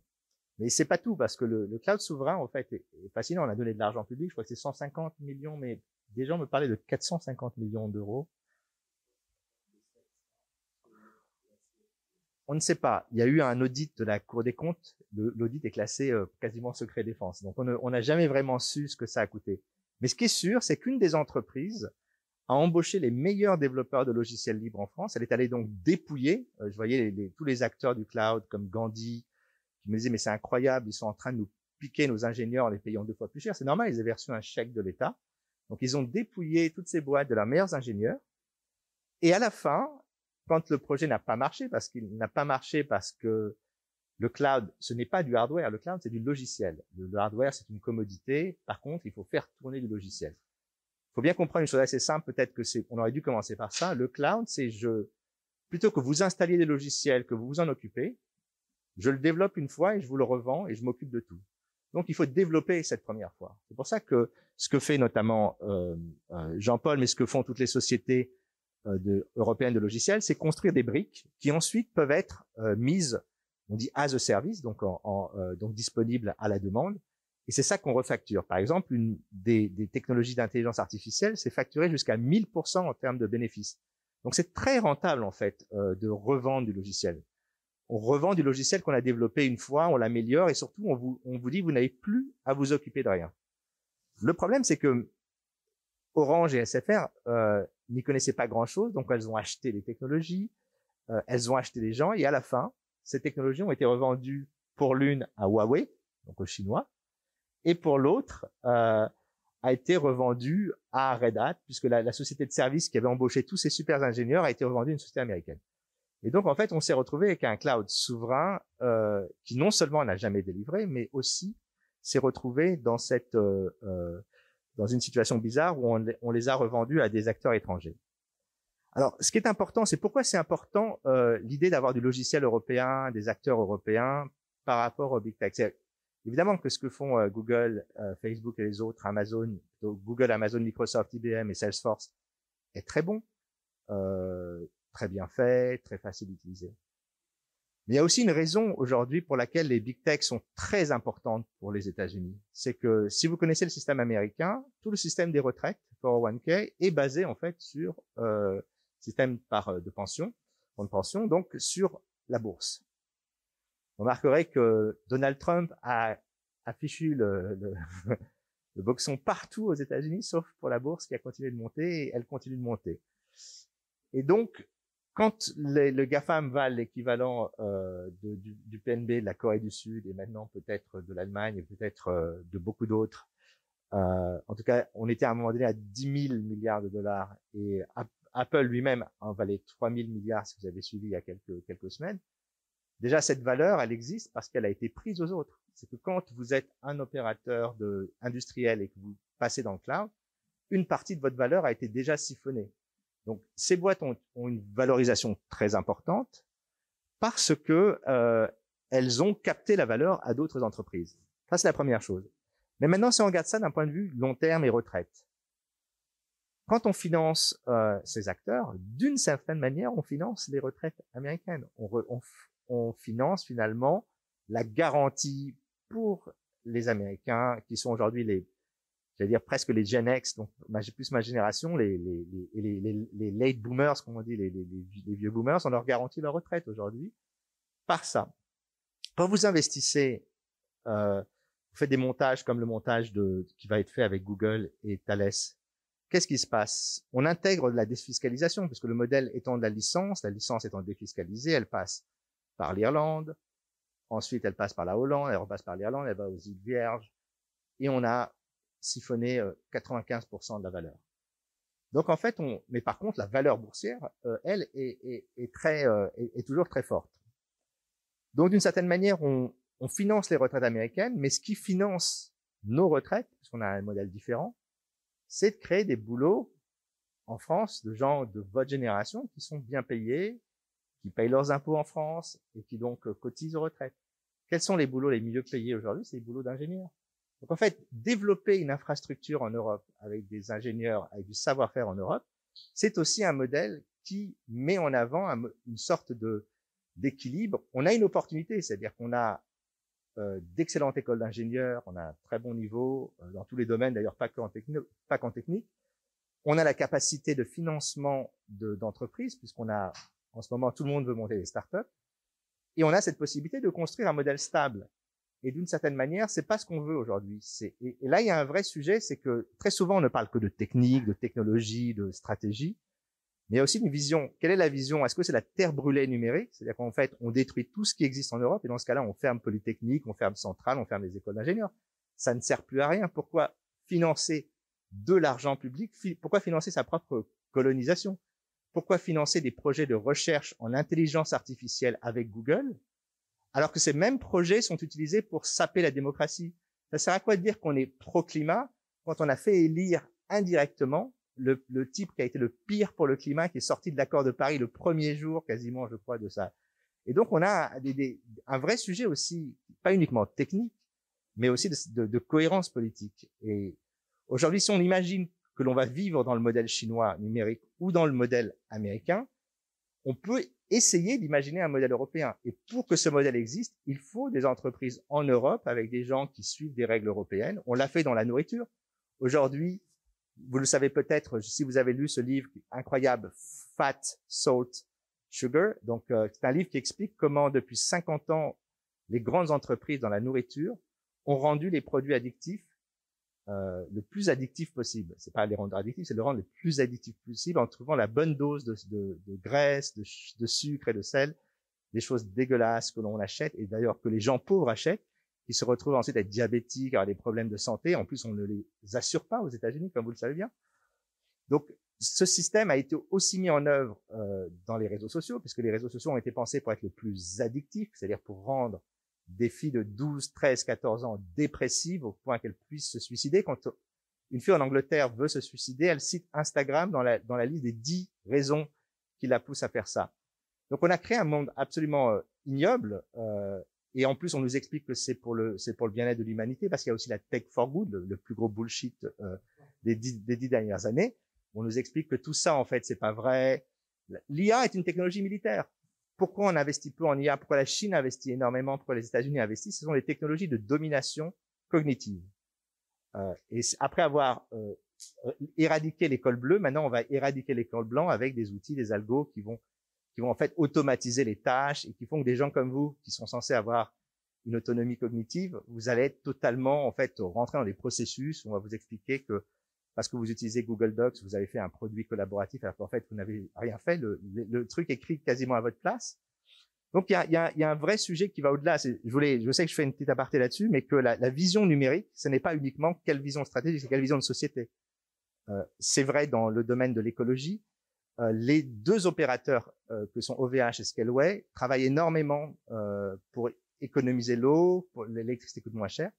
Mais c'est pas tout, parce que le, cloud souverain, en fait, est, fascinant. On a donné de l'argent public, je crois que c'est 150 millions, mais des gens me parlaient de 450 millions d'euros. On ne sait pas. Il y a eu un audit de la Cour des comptes. L'audit est classé euh, quasiment secret défense. Donc on n'a jamais vraiment su ce que ça a coûté. Mais ce qui est sûr, c'est qu'une des entreprises a embauché les meilleurs développeurs de logiciels libres en France. Elle est allée donc dépouiller. Euh, je voyais tous les acteurs du cloud comme Gandhi, je me disais, mais c'est incroyable, ils sont en train de nous piquer nos ingénieurs en les payant deux fois plus cher. C'est normal, ils avaient reçu un chèque de l'État. Donc, ils ont dépouillé toutes ces boîtes de leurs meilleurs ingénieurs. Et à la fin, quand le projet n'a pas marché, parce qu'il n'a pas marché parce que le cloud, ce n'est pas du hardware. Le cloud, c'est du logiciel. Le, hardware, c'est une commodité. Par contre, il faut faire tourner du logiciel. Il faut bien comprendre une chose assez simple. Peut-être que c'est, on aurait dû commencer par ça. Le cloud, c'est je, plutôt que vous installiez des logiciels, que vous vous en occupez, je le développe une fois et je vous le revends et je m'occupe de tout. Donc il faut développer cette première fois. C'est pour ça que ce que fait notamment euh, euh Jean-Paul, mais ce que font toutes les sociétés euh, européennes de logiciels, c'est construire des briques qui ensuite peuvent être euh, mises, on dit as a service, donc, en, en donc disponibles à la demande. Et c'est ça qu'on refacture. Par exemple, une des, des technologies d'intelligence artificielle, c'est facturé jusqu'à 1000% en termes de bénéfices. Donc c'est très rentable en fait de revendre du logiciel on revend du logiciel qu'on a développé une fois, on l'améliore et surtout on vous, on vous dit vous n'avez plus à vous occuper de rien. Le problème c'est que Orange et SFR euh, n'y connaissaient pas grand-chose, donc elles ont acheté les technologies, euh, elles ont acheté les gens et à la fin, ces technologies ont été revendues pour l'une à Huawei, donc aux Chinois, et pour l'autre euh, a été revendue à Red Hat, puisque la, la, société de service qui avait embauché tous ces super ingénieurs a été revendue à une société américaine. Et donc, en fait, on s'est retrouvé avec un cloud souverain euh, qui non seulement n'a jamais délivré, mais aussi s'est retrouvé dans cette euh, euh, dans une situation bizarre où on, les a revendus à des acteurs étrangers. Alors, ce qui est important, c'est pourquoi c'est important euh, l'idée d'avoir du logiciel européen, des acteurs européens par rapport au big tech? Évidemment que ce que font euh, Google, euh, Facebook et les autres, Amazon, Google, Amazon, Microsoft, IBM et Salesforce, est très bon. Euh, très bien fait, très facile d'utiliser. Mais il y a aussi une raison aujourd'hui pour laquelle les big tech sont très importantes pour les États-Unis. C'est que si vous connaissez le système américain, tout le système des retraites, 401k, est basé en fait sur euh, système par euh, de pension, de pension, donc sur la bourse. On remarquerait que Donald Trump a affiché le, le, le boxon partout aux États-Unis, sauf pour la bourse qui a continué de monter et elle continue de monter. Et donc, quand le GAFAM valent l'équivalent euh, du, du, PNB de la Corée du Sud et maintenant peut-être de l'Allemagne et peut-être euh, de beaucoup d'autres, euh, en tout cas, on était à un moment donné à 10 000 milliards de dollars et Apple lui-même en valait 3 000 milliards si vous avez suivi il y a quelques, quelques semaines. Déjà, cette valeur, elle existe parce qu'elle a été prise aux autres. C'est que quand vous êtes un opérateur de, industriel et que vous passez dans le cloud, une partie de votre valeur a été déjà siphonnée. Donc ces boîtes ont, une valorisation très importante parce que euh, elles ont capté la valeur à d'autres entreprises. Ça c'est la première chose. Mais maintenant, si on regarde ça d'un point de vue long terme et retraite, quand on finance euh, ces acteurs, d'une certaine manière, on finance les retraites américaines. On, on, on finance finalement la garantie pour les Américains qui sont aujourd'hui les c'est-à-dire presque les Gen X, donc plus ma génération, les, les, les, les, les late boomers, comme on dit, les, les, vieux boomers, on leur garantit leur retraite aujourd'hui par ça. Quand vous investissez, euh, vous faites des montages comme le montage de, qui va être fait avec Google et Thales, qu'est-ce qui se passe? On intègre de la défiscalisation, puisque le modèle étant de la licence, la licence étant défiscalisée, elle passe par l'Irlande, ensuite elle passe par la Hollande, elle repasse par l'Irlande, elle va aux îles Vierges, et on a siphonner 95% euh, de la valeur. Donc en fait, on, mais par contre, la valeur boursière, euh, elle, est, est, est très, euh, est, toujours très forte. Donc d'une certaine manière, on, on, finance les retraites américaines, mais ce qui finance nos retraites, parce qu'on a un modèle différent, c'est de créer des boulots en France de gens de votre génération qui sont bien payés, qui payent leurs impôts en France et qui donc cotisent aux retraites. Quels sont les boulots les mieux payés aujourd'hui? C'est les boulots d'ingénieurs. Donc en fait, développer une infrastructure en Europe avec des ingénieurs, avec du savoir-faire en Europe, c'est aussi un modèle qui met en avant une sorte de d'équilibre. On a une opportunité, c'est-à-dire qu'on a euh, d'excellentes écoles d'ingénieurs, on a un très bon niveau euh, dans tous les domaines, d'ailleurs pas qu'en pas qu'en technique. On a la capacité de financement d'entreprises, puisqu'on a en ce moment tout le monde veut monter des startups, et on a cette possibilité de construire un modèle stable et d'une certaine manière, c'est pas ce qu'on veut aujourd'hui. C'est et, là il y a un vrai sujet, c'est que très souvent on ne parle que de technique, de technologie, de stratégie, mais il y a aussi une vision. Quelle est la vision? Est-ce que c'est la terre brûlée numérique? C'est-à-dire qu'en fait on détruit tout ce qui existe en Europe et dans ce cas-là on ferme Polytechnique, on ferme Centrale, on ferme les écoles d'ingénieurs. Ça ne sert plus à rien. Pourquoi financer de l'argent public? Pourquoi financer sa propre colonisation? Pourquoi financer des projets de recherche en intelligence artificielle avec Google? Alors que ces mêmes projets sont utilisés pour saper la démocratie. Ça sert à quoi de dire qu'on est pro-climat quand on a fait élire indirectement le, type qui a été le pire pour le climat, qui est sorti de l'accord de Paris le premier jour quasiment, je crois, de ça. Et donc on a un vrai sujet aussi, pas uniquement technique, mais aussi de, de cohérence politique. Et aujourd'hui, si on imagine que l'on va vivre dans le modèle chinois numérique ou dans le modèle américain, on peut essayer d'imaginer un modèle européen. Et pour que ce modèle existe, il faut des entreprises en Europe avec des gens qui suivent des règles européennes. On l'a fait dans la nourriture. Aujourd'hui, vous le savez peut-être si vous avez lu ce livre incroyable, Fat, Salt, Sugar. Donc, euh, c'est un livre qui explique comment depuis 50 ans, les grandes entreprises dans la nourriture ont rendu les produits addictifs euh, le plus addictif possible. C'est pas les rendre addictifs, c'est le rendre le plus addictif possible en trouvant la bonne dose de, graisse, de, de, sucre et de sel, des choses dégueulasses que l'on achète et d'ailleurs que les gens pauvres achètent, qui se retrouvent ensuite à être diabétiques, à avoir des problèmes de santé. En plus, on ne les assure pas aux États-Unis, comme vous le savez bien. Donc, ce système a été aussi mis en œuvre euh, dans les réseaux sociaux, puisque les réseaux sociaux ont été pensés pour être le plus addictif, c'est-à-dire pour rendre des filles de 12, 13, 14 ans dépressives au point qu'elles puissent se suicider. Quand une fille en Angleterre veut se suicider, elle cite Instagram dans la, dans la liste des 10 raisons qui la poussent à faire ça. Donc on a créé un monde absolument euh, ignoble euh, et en plus on nous explique que c'est pour le c'est pour le bien-être de l'humanité parce qu'il y a aussi la tech for good, le, plus gros bullshit euh, des, dix, des dix dernières années. On nous explique que tout ça en fait c'est pas vrai. L'IA est une technologie militaire pourquoi on investit peu en IA, pourquoi la Chine investit énormément, pourquoi les États-Unis investissent, ce sont des technologies de domination cognitive. Euh, et après avoir euh, éradiqué l'école bleue, maintenant on va éradiquer l'école blanc avec des outils, des algos qui vont qui vont en fait automatiser les tâches et qui font que des gens comme vous, qui sont censés avoir une autonomie cognitive, vous allez être totalement en fait rentrer dans des processus où on va vous expliquer que parce que vous utilisez Google Docs, vous avez fait un produit collaboratif, alors qu'en fait, vous n'avez rien fait, le, le, truc écrit quasiment à votre place. Donc, il y a, y, a, y a, un vrai sujet qui va au-delà. Je, voulais, je sais que je fais une petite aparté là-dessus, mais que la, la, vision numérique, ce n'est pas uniquement quelle vision stratégique, c'est quelle vision de société. Euh, c'est vrai dans le domaine de l'écologie. Euh, les deux opérateurs euh, que sont OVH et Scaleway travaillent énormément euh, pour économiser l'eau, pour l'électricité coûte moins cher.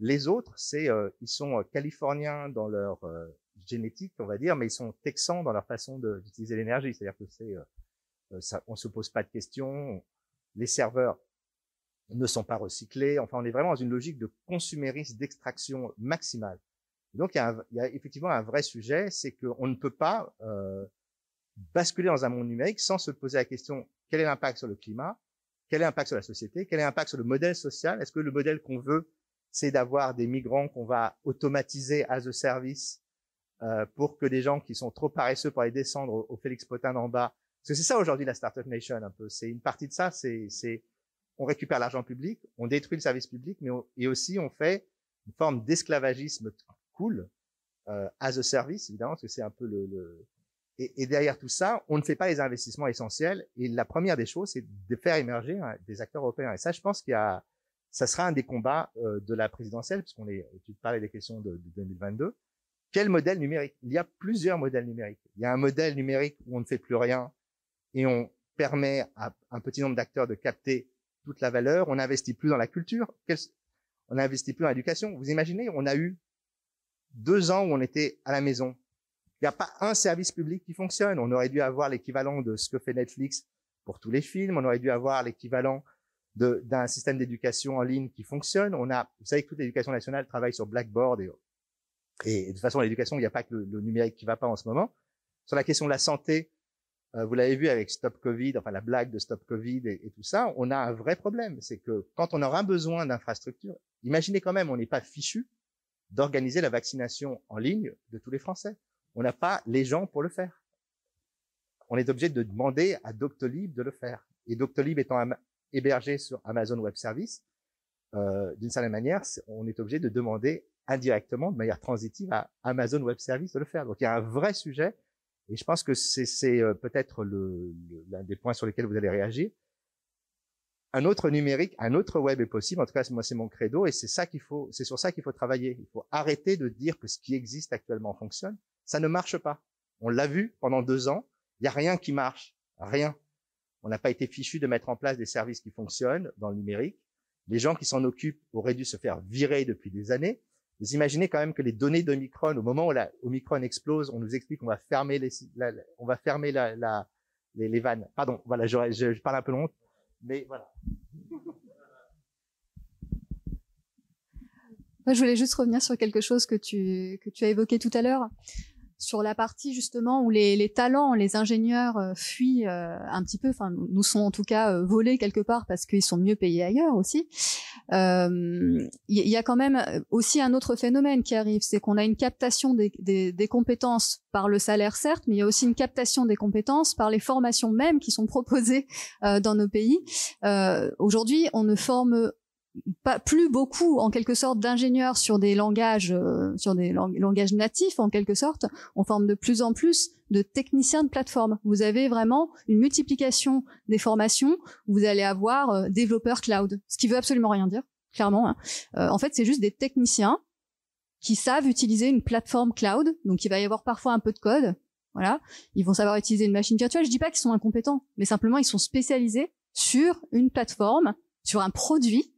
Les autres, c'est euh, ils sont euh, californiens dans leur euh, génétique, on va dire, mais ils sont texans dans leur façon d'utiliser l'énergie. C'est-à-dire que c'est ça, on se pose pas de questions. Les serveurs ne sont pas recyclés. Enfin, on est vraiment dans une logique de consumérisme, d'extraction maximale. Donc, il y, a il y, a effectivement un vrai sujet, c'est qu'on ne peut pas euh, basculer dans un monde numérique sans se poser la question quel est l'impact sur le climat, quel est l'impact sur la société, quel est l'impact sur le modèle social? Est-ce que le modèle qu'on veut c'est d'avoir des migrants qu'on va automatiser as a service euh, pour que des gens qui sont trop paresseux pour aller descendre au, Félix Potin d'en bas. Parce que c'est ça aujourd'hui la Startup Nation un peu. C'est une partie de ça, c'est, on récupère l'argent public, on détruit le service public, mais et aussi on fait une forme d'esclavagisme cool euh, as a service évidemment parce que c'est un peu le, le... Et, et, derrière tout ça, on ne fait pas les investissements essentiels. Et la première des choses, c'est de faire émerger hein, des acteurs européens. Et ça, je pense qu'il y a ça sera un des combats euh, de la présidentielle, puisqu'on est, tu parlais des questions de, de 2022. Quel modèle numérique? Il y a plusieurs modèles numériques. Il y a un modèle numérique où on ne fait plus rien et on permet à un petit nombre d'acteurs de capter toute la valeur. On n'investit plus dans la culture. On n'investit plus dans l'éducation. Vous imaginez, on a eu deux ans où on était à la maison. Il n'y a pas un service public qui fonctionne. On aurait dû avoir l'équivalent de ce que fait Netflix pour tous les films. On aurait dû avoir l'équivalent d'un système d'éducation en ligne qui fonctionne. On a, vous savez que toute l'éducation nationale travaille sur Blackboard et, et de toute façon, l'éducation, il n'y a pas que le, numérique qui va pas en ce moment. Sur la question de la santé, euh, vous l'avez vu avec Stop Covid, enfin la blague de Stop Covid et, tout ça, on a un vrai problème. C'est que quand on aura besoin d'infrastructures, imaginez quand même, on n'est pas fichu d'organiser la vaccination en ligne de tous les Français. On n'a pas les gens pour le faire. On est obligé de demander à Doctolib de le faire. Et Doctolib étant hébergé sur Amazon Web Service, euh, d'une certaine manière, on est obligé de demander indirectement, de manière transitive, à Amazon Web Service de le faire. Donc il y a un vrai sujet, et je pense que c'est euh, peut-être l'un des points sur lesquels vous allez réagir. Un autre numérique, un autre web est possible. En tout cas, moi, c'est mon credo, et c'est ça faut, c'est sur ça qu'il faut travailler. Il faut arrêter de dire que ce qui existe actuellement fonctionne. Ça ne marche pas. On l'a vu pendant deux ans. Il n'y a rien qui marche. Rien. On n'a pas été fichu de mettre en place des services qui fonctionnent dans le numérique. Les gens qui s'en occupent auraient dû se faire virer depuis des années. Vous imaginez quand même que les données d'Omicron, au moment où la explose, on nous explique qu'on va fermer les, on va fermer les, vannes. Pardon, voilà, je, parle un peu long, mais voilà. Je voulais juste revenir sur quelque chose que tu, que tu as évoqué tout à l'heure sur la partie justement où les, les talents, les ingénieurs euh, fuient euh, un petit peu, enfin nous sont en tout cas euh, volés quelque part parce qu'ils sont mieux payés ailleurs aussi. Il y, a quand même aussi un autre phénomène qui arrive, c'est qu'on a une captation des, des, des, compétences par le salaire certes, mais il y a aussi une captation des compétences par les formations mêmes qui sont proposées dans nos pays. Aujourd'hui, on ne forme pas plus beaucoup en quelque sorte d'ingénieurs sur des langages euh, sur des langages natifs en quelque sorte. On forme de plus en plus de techniciens de plateforme. Vous avez vraiment une multiplication des formations. Vous allez avoir euh, développeurs cloud ce qui veut absolument rien dire clairement hein. euh, en fait c'est juste des techniciens qui savent utiliser une plateforme cloud. Donc il va y avoir parfois un peu de code voilà. Ils vont savoir utiliser une machine virtuelle. Je dis pas qu'ils sont incompétents mais simplement ils sont spécialisés sur une plateforme sur un produit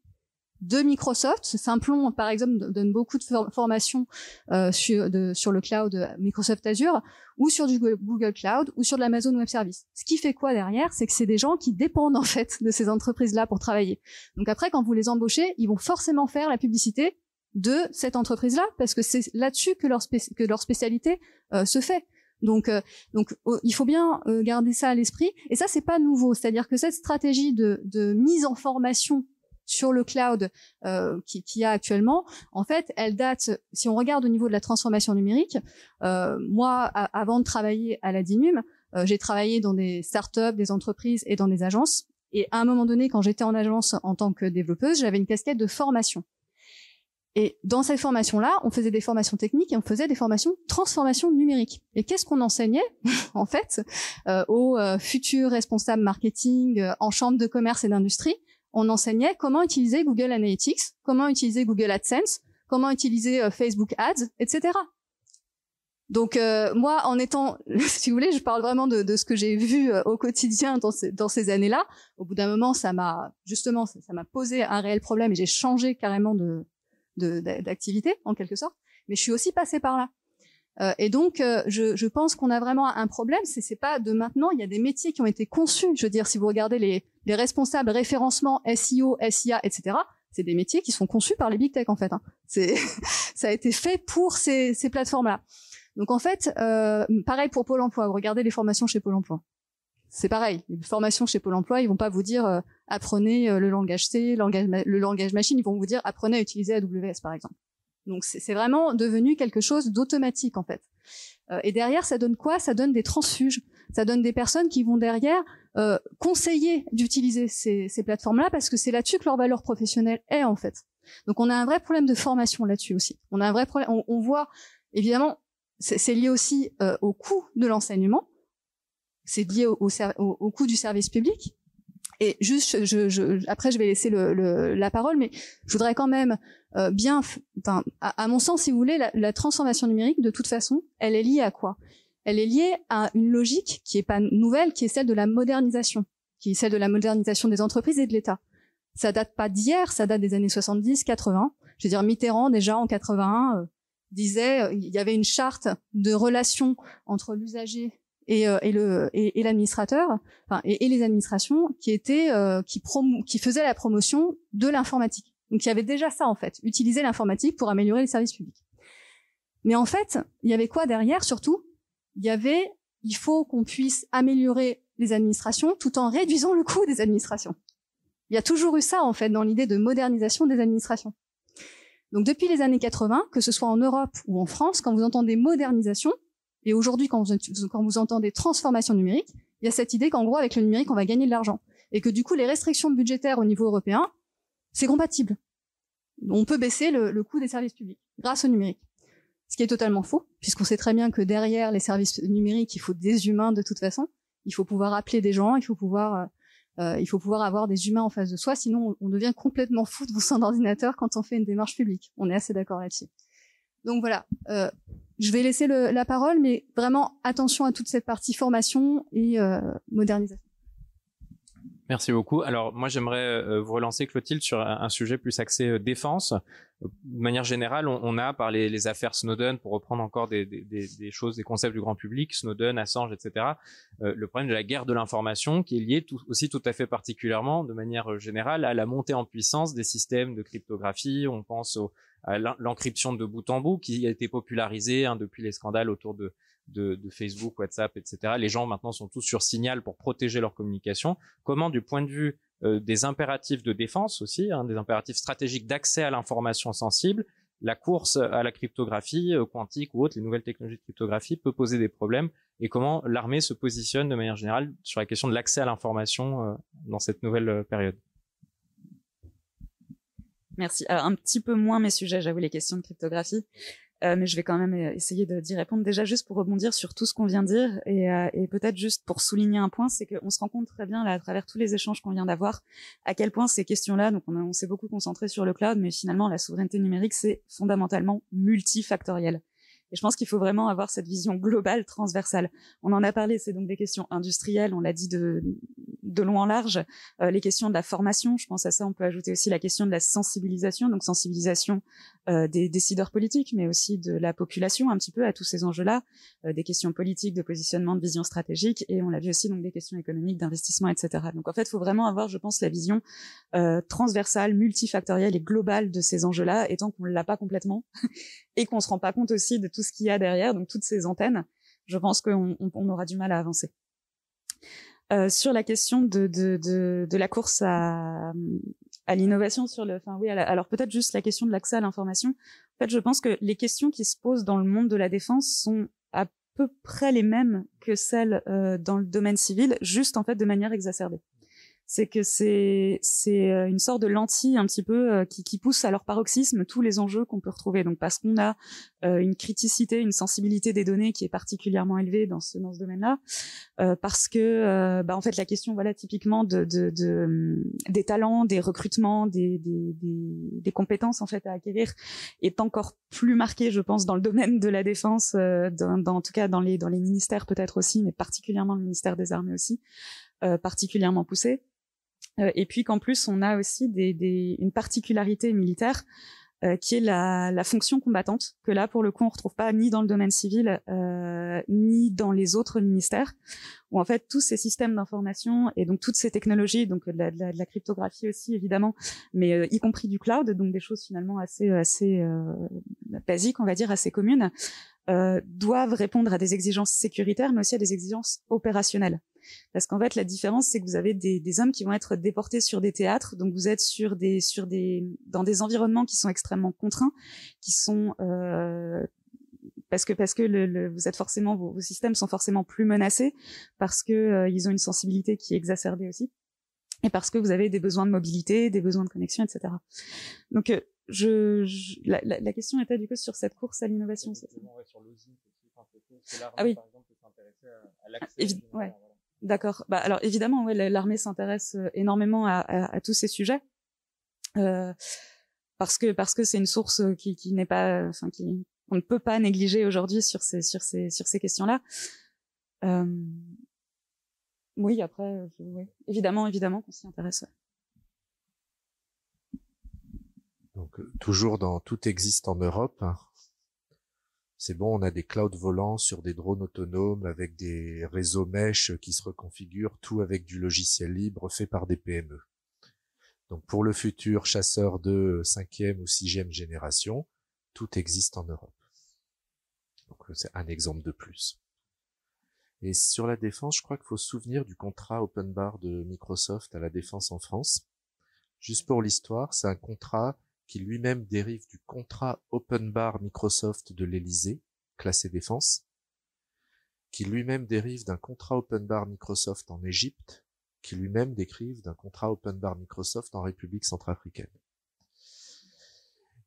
de Microsoft. Simplon, par exemple, donne beaucoup de formations euh, sur, de, sur le cloud Microsoft Azure ou sur du Google Cloud ou sur de l'Amazon Web Service. Ce qui fait quoi derrière? C'est que c'est des gens qui dépendent en fait de ces entreprises-là pour travailler. Donc après, quand vous les embauchez, ils vont forcément faire la publicité de cette entreprise-là parce que c'est là-dessus que leur, spécialité euh, se fait. Donc, euh, donc, oh, il faut bien garder ça à l'esprit. Et ça, c'est pas nouveau. C'est-à-dire que cette stratégie de, de mise en formation sur le cloud euh, qui, qui a actuellement, en fait, elle date, si on regarde au niveau de la transformation numérique, euh, moi, avant de travailler à la DINUM, euh, j'ai travaillé dans des startups, des entreprises et dans des agences. Et à un moment donné, quand j'étais en agence en tant que développeuse, j'avais une casquette de formation. Et dans cette formation-là, on faisait des formations techniques et on faisait des formations transformation numérique. Et qu'est-ce qu'on enseignait en fait euh, aux euh, futurs responsables marketing euh, en chambre de commerce et d'industrie? On enseignait comment utiliser Google Analytics, comment utiliser Google AdSense, comment utiliser Facebook Ads, etc. Donc moi, en étant, si vous voulez, je parle vraiment de, de ce que j'ai vu au quotidien dans ces, dans ces années-là. Au bout d'un moment, ça m'a justement, ça m'a posé un réel problème et j'ai changé carrément de, d'activité en quelque sorte, mais je suis aussi passée par là. Euh, et donc, euh, je, je, pense qu'on a vraiment un problème. C'est, c'est pas de maintenant. Il y a des métiers qui ont été conçus. Je veux dire, si vous regardez les, les responsables référencement SEO, SIA, etc., c'est des métiers qui sont conçus par les big tech en fait. Hein. C'est, ça a été fait pour ces, ces plateformes-là. Donc en fait, euh, pareil pour Pôle Emploi. Regardez les formations chez Pôle Emploi. C'est pareil. Les formations chez Pôle Emploi, ils vont pas vous dire euh, apprenez euh, le langage C, langage le langage machine. Ils vont vous dire apprenez à utiliser AWS par exemple. Donc c'est vraiment devenu quelque chose d'automatique en fait. Euh, et derrière, ça donne quoi? Ça donne des transfuges. Ça donne des personnes qui vont derrière euh, conseiller d'utiliser ces, ces plateformes-là parce que c'est là-dessus que leur valeur professionnelle est en fait. Donc on a un vrai problème de formation là-dessus aussi. On a un vrai problème. On, on voit évidemment, c'est lié aussi euh, au coût de l'enseignement c'est lié au, au, coût du service public. Et juste, je, je, après, je vais laisser le, la parole, mais je voudrais quand même euh, bien, enfin, à, mon sens, si vous voulez, la, transformation numérique, de toute façon, elle est liée à quoi? Elle est liée à une logique qui est pas nouvelle, qui est celle de la modernisation, qui est celle de la modernisation des entreprises et de l'État. Ça date pas d'hier, ça date des années 70, 80. Je veux dire, Mitterrand déjà en 81 euh, disait, euh, il y avait une charte de relation entre l'usager et, euh, l'administrateur, enfin et, les administrations qui étaient euh, qui faisaient la promotion de l'informatique. Donc il y avait déjà ça en fait, utiliser l'informatique pour améliorer les services publics. Mais en fait, il y avait quoi derrière surtout? Il y avait il faut qu'on puisse améliorer les administrations tout en réduisant le coût des administrations. Il y a toujours eu ça en fait dans l'idée de modernisation des administrations. Donc depuis les années 80, que ce soit en Europe ou en France, quand vous entendez modernisation, et aujourd'hui, quand vous, entendez transformation numérique, il y a cette idée qu'en gros, avec le numérique, on va gagner de l'argent. Et que du coup, les restrictions budgétaires au niveau européen, c'est compatible. On peut baisser le coût des services publics grâce au numérique. Ce qui est totalement faux, puisqu'on sait très bien que derrière les services numériques, il faut des humains de toute façon. Il faut pouvoir appeler des gens, il faut pouvoir, euh, euh il faut pouvoir avoir des humains en face de soi, sinon on, devient complètement fou de son ordinateur quand on fait une démarche publique. On est assez d'accord là-dessus. Donc voilà, euh, je vais laisser le, la parole, mais vraiment attention à toute cette partie formation et euh, modernisation. Merci beaucoup. Alors moi j'aimerais euh, vous relancer Clotilde sur un, sujet plus axé euh, défense. De manière générale, on, a par les, les, affaires Snowden, pour reprendre encore des, des, des, choses, des concepts du grand public, Snowden, Assange, etc. Euh, le problème de la guerre de l'information qui est lié tout, aussi tout à fait particulièrement, de manière générale, à la montée en puissance des systèmes de cryptographie. On pense au, à l'encryption de bout en bout qui a été popularisée hein, depuis les scandales autour de, de, Facebook, WhatsApp, etc. Les gens maintenant sont tous sur Signal pour protéger leur communication. Comment, du point de vue euh, des impératifs de défense aussi, hein, des impératifs stratégiques d'accès à l'information sensible, la course à la cryptographie euh, quantique ou autre, les nouvelles technologies de cryptographie peut poser des problèmes et comment l'armée se positionne de manière générale sur la question de l'accès à l'information euh, dans cette nouvelle période? Merci. Un petit peu moins mes sujets, j'avoue, les questions de cryptographie. Euh, mais je vais quand même euh, essayer d'y répondre déjà juste pour rebondir sur tout ce qu'on vient de dire et, euh, et peut-être juste pour souligner un point, c'est qu'on se rend compte très bien là à travers tous les échanges qu'on vient d'avoir à quel point ces questions-là, donc on, on s'est beaucoup concentré sur le cloud, mais finalement la souveraineté numérique c'est fondamentalement multifactoriel. Et je pense qu'il faut vraiment avoir cette vision globale, transversale. On en a parlé, c'est donc des questions industrielles, on l'a dit de, de long en large, euh, les questions de la formation, je pense à ça, on peut ajouter aussi la question de la sensibilisation, donc sensibilisation euh, des décideurs politiques, mais aussi de la population un petit peu à tous ces enjeux-là, euh, des questions politiques, de positionnement, de vision stratégique, et on l'a vu aussi donc des questions économiques, d'investissement, etc. Donc en fait, il faut vraiment avoir, je pense, la vision transversale, multifactorielle et globale de ces enjeux-là, étant qu'on ne l'a pas complètement, et qu'on se rend pas compte aussi de tout ce qu'il y a derrière, donc toutes ces antennes, je pense qu'on on aura du mal à avancer. Euh, sur la question de, la course à, à l'innovation sur le, enfin oui, alors peut-être juste la question de l'accès à l'information. En fait, je pense que les questions qui se posent dans le monde de la défense sont à peu près les mêmes que celles euh, dans le domaine civil, juste en fait de manière exacerbée. C'est que c'est c'est euh, une sorte de lentille un petit peu euh, qui, qui pousse à leur paroxysme tous les enjeux qu'on peut retrouver. Donc parce qu'on a euh, une criticité, une sensibilité des données qui est particulièrement élevée dans ce dans ce domaine-là, parce que bah, en fait la question voilà typiquement de, de, de hum, des talents, des recrutements, des, des, des, compétences en fait à acquérir est encore plus marquée, je pense, dans le domaine de la défense, dans, dans, en tout cas dans les dans les ministères peut-être aussi, mais particulièrement le ministère des Armées aussi, particulièrement poussé. Euh, et puis qu'en plus, on a aussi des, des, une particularité militaire euh, qui est la, la, fonction combattante, que là, pour le coup, on retrouve pas ni dans le domaine civil, euh, ni dans les autres ministères, où en fait, tous ces systèmes d'information et donc toutes ces technologies, donc de la, de la, de la cryptographie aussi, évidemment, mais euh, y compris du cloud, donc des choses finalement assez, assez euh, basiques, on va dire, assez communes, euh, doivent répondre à des exigences sécuritaires, mais aussi à des exigences opérationnelles. Parce qu'en fait, la différence, c'est que vous avez des, des, hommes qui vont être déportés sur des théâtres, donc vous êtes sur des, sur des, dans des environnements qui sont extrêmement contraints, qui sont euh, parce que parce que le, le, vous êtes forcément vos, vos, systèmes sont forcément plus menacés parce que euh, ils ont une sensibilité qui est exacerbée aussi et parce que vous avez des besoins de mobilité, des besoins de connexion, etc. Donc euh, je, je la, la, la, question était du coup sur cette course à l'innovation. Ah oui. À, ouais. D'accord. Bah, alors évidemment, l'armée s'intéresse euh, énormément à, tous ces sujets euh, parce que parce que c'est une source qui, qui n'est pas, enfin qui on ne peut pas négliger aujourd'hui sur ces sur ces sur ces questions-là. Euh, oui, après, oui. évidemment, évidemment qu'on s'y intéresse. Donc euh, toujours dans tout existe en Europe. C'est bon, on a des clouds volants sur des drones autonomes avec des réseaux mesh qui se reconfigurent, tout avec du logiciel libre fait par des PME. Donc pour le futur chasseur de cinquième ou sixième génération, tout existe en Europe. Donc c'est un exemple de plus. Et sur la défense, je crois qu'il faut se souvenir du contrat open bar de Microsoft à la défense en France. Juste pour l'histoire, c'est un contrat qui lui-même dérive du contrat Open Bar Microsoft de l'Elysée, classé défense, qui lui-même dérive d'un contrat Open Bar Microsoft en Égypte, qui lui-même décrive d'un contrat Open Bar Microsoft en République centrafricaine.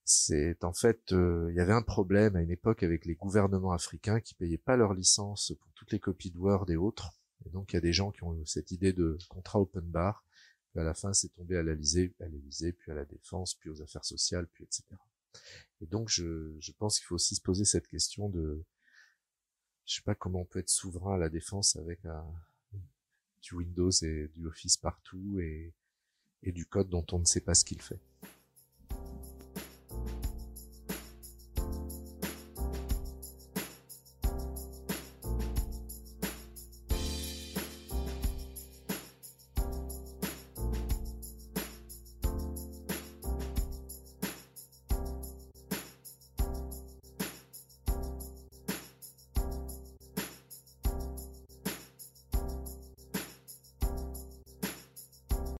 C'est en fait, euh, il y avait un problème à une époque avec les gouvernements africains qui payaient pas leur licence pour toutes les copies de Word et autres. Et donc il y a des gens qui ont eu cette idée de contrat open bar à la fin, c'est tombé à l'Elysée, à puis à la défense, puis aux affaires sociales, puis etc. Et donc, je, je pense qu'il faut aussi se poser cette question de, je sais pas comment on peut être souverain à la défense avec un, du Windows et du Office partout et, et du code dont on ne sait pas ce qu'il fait.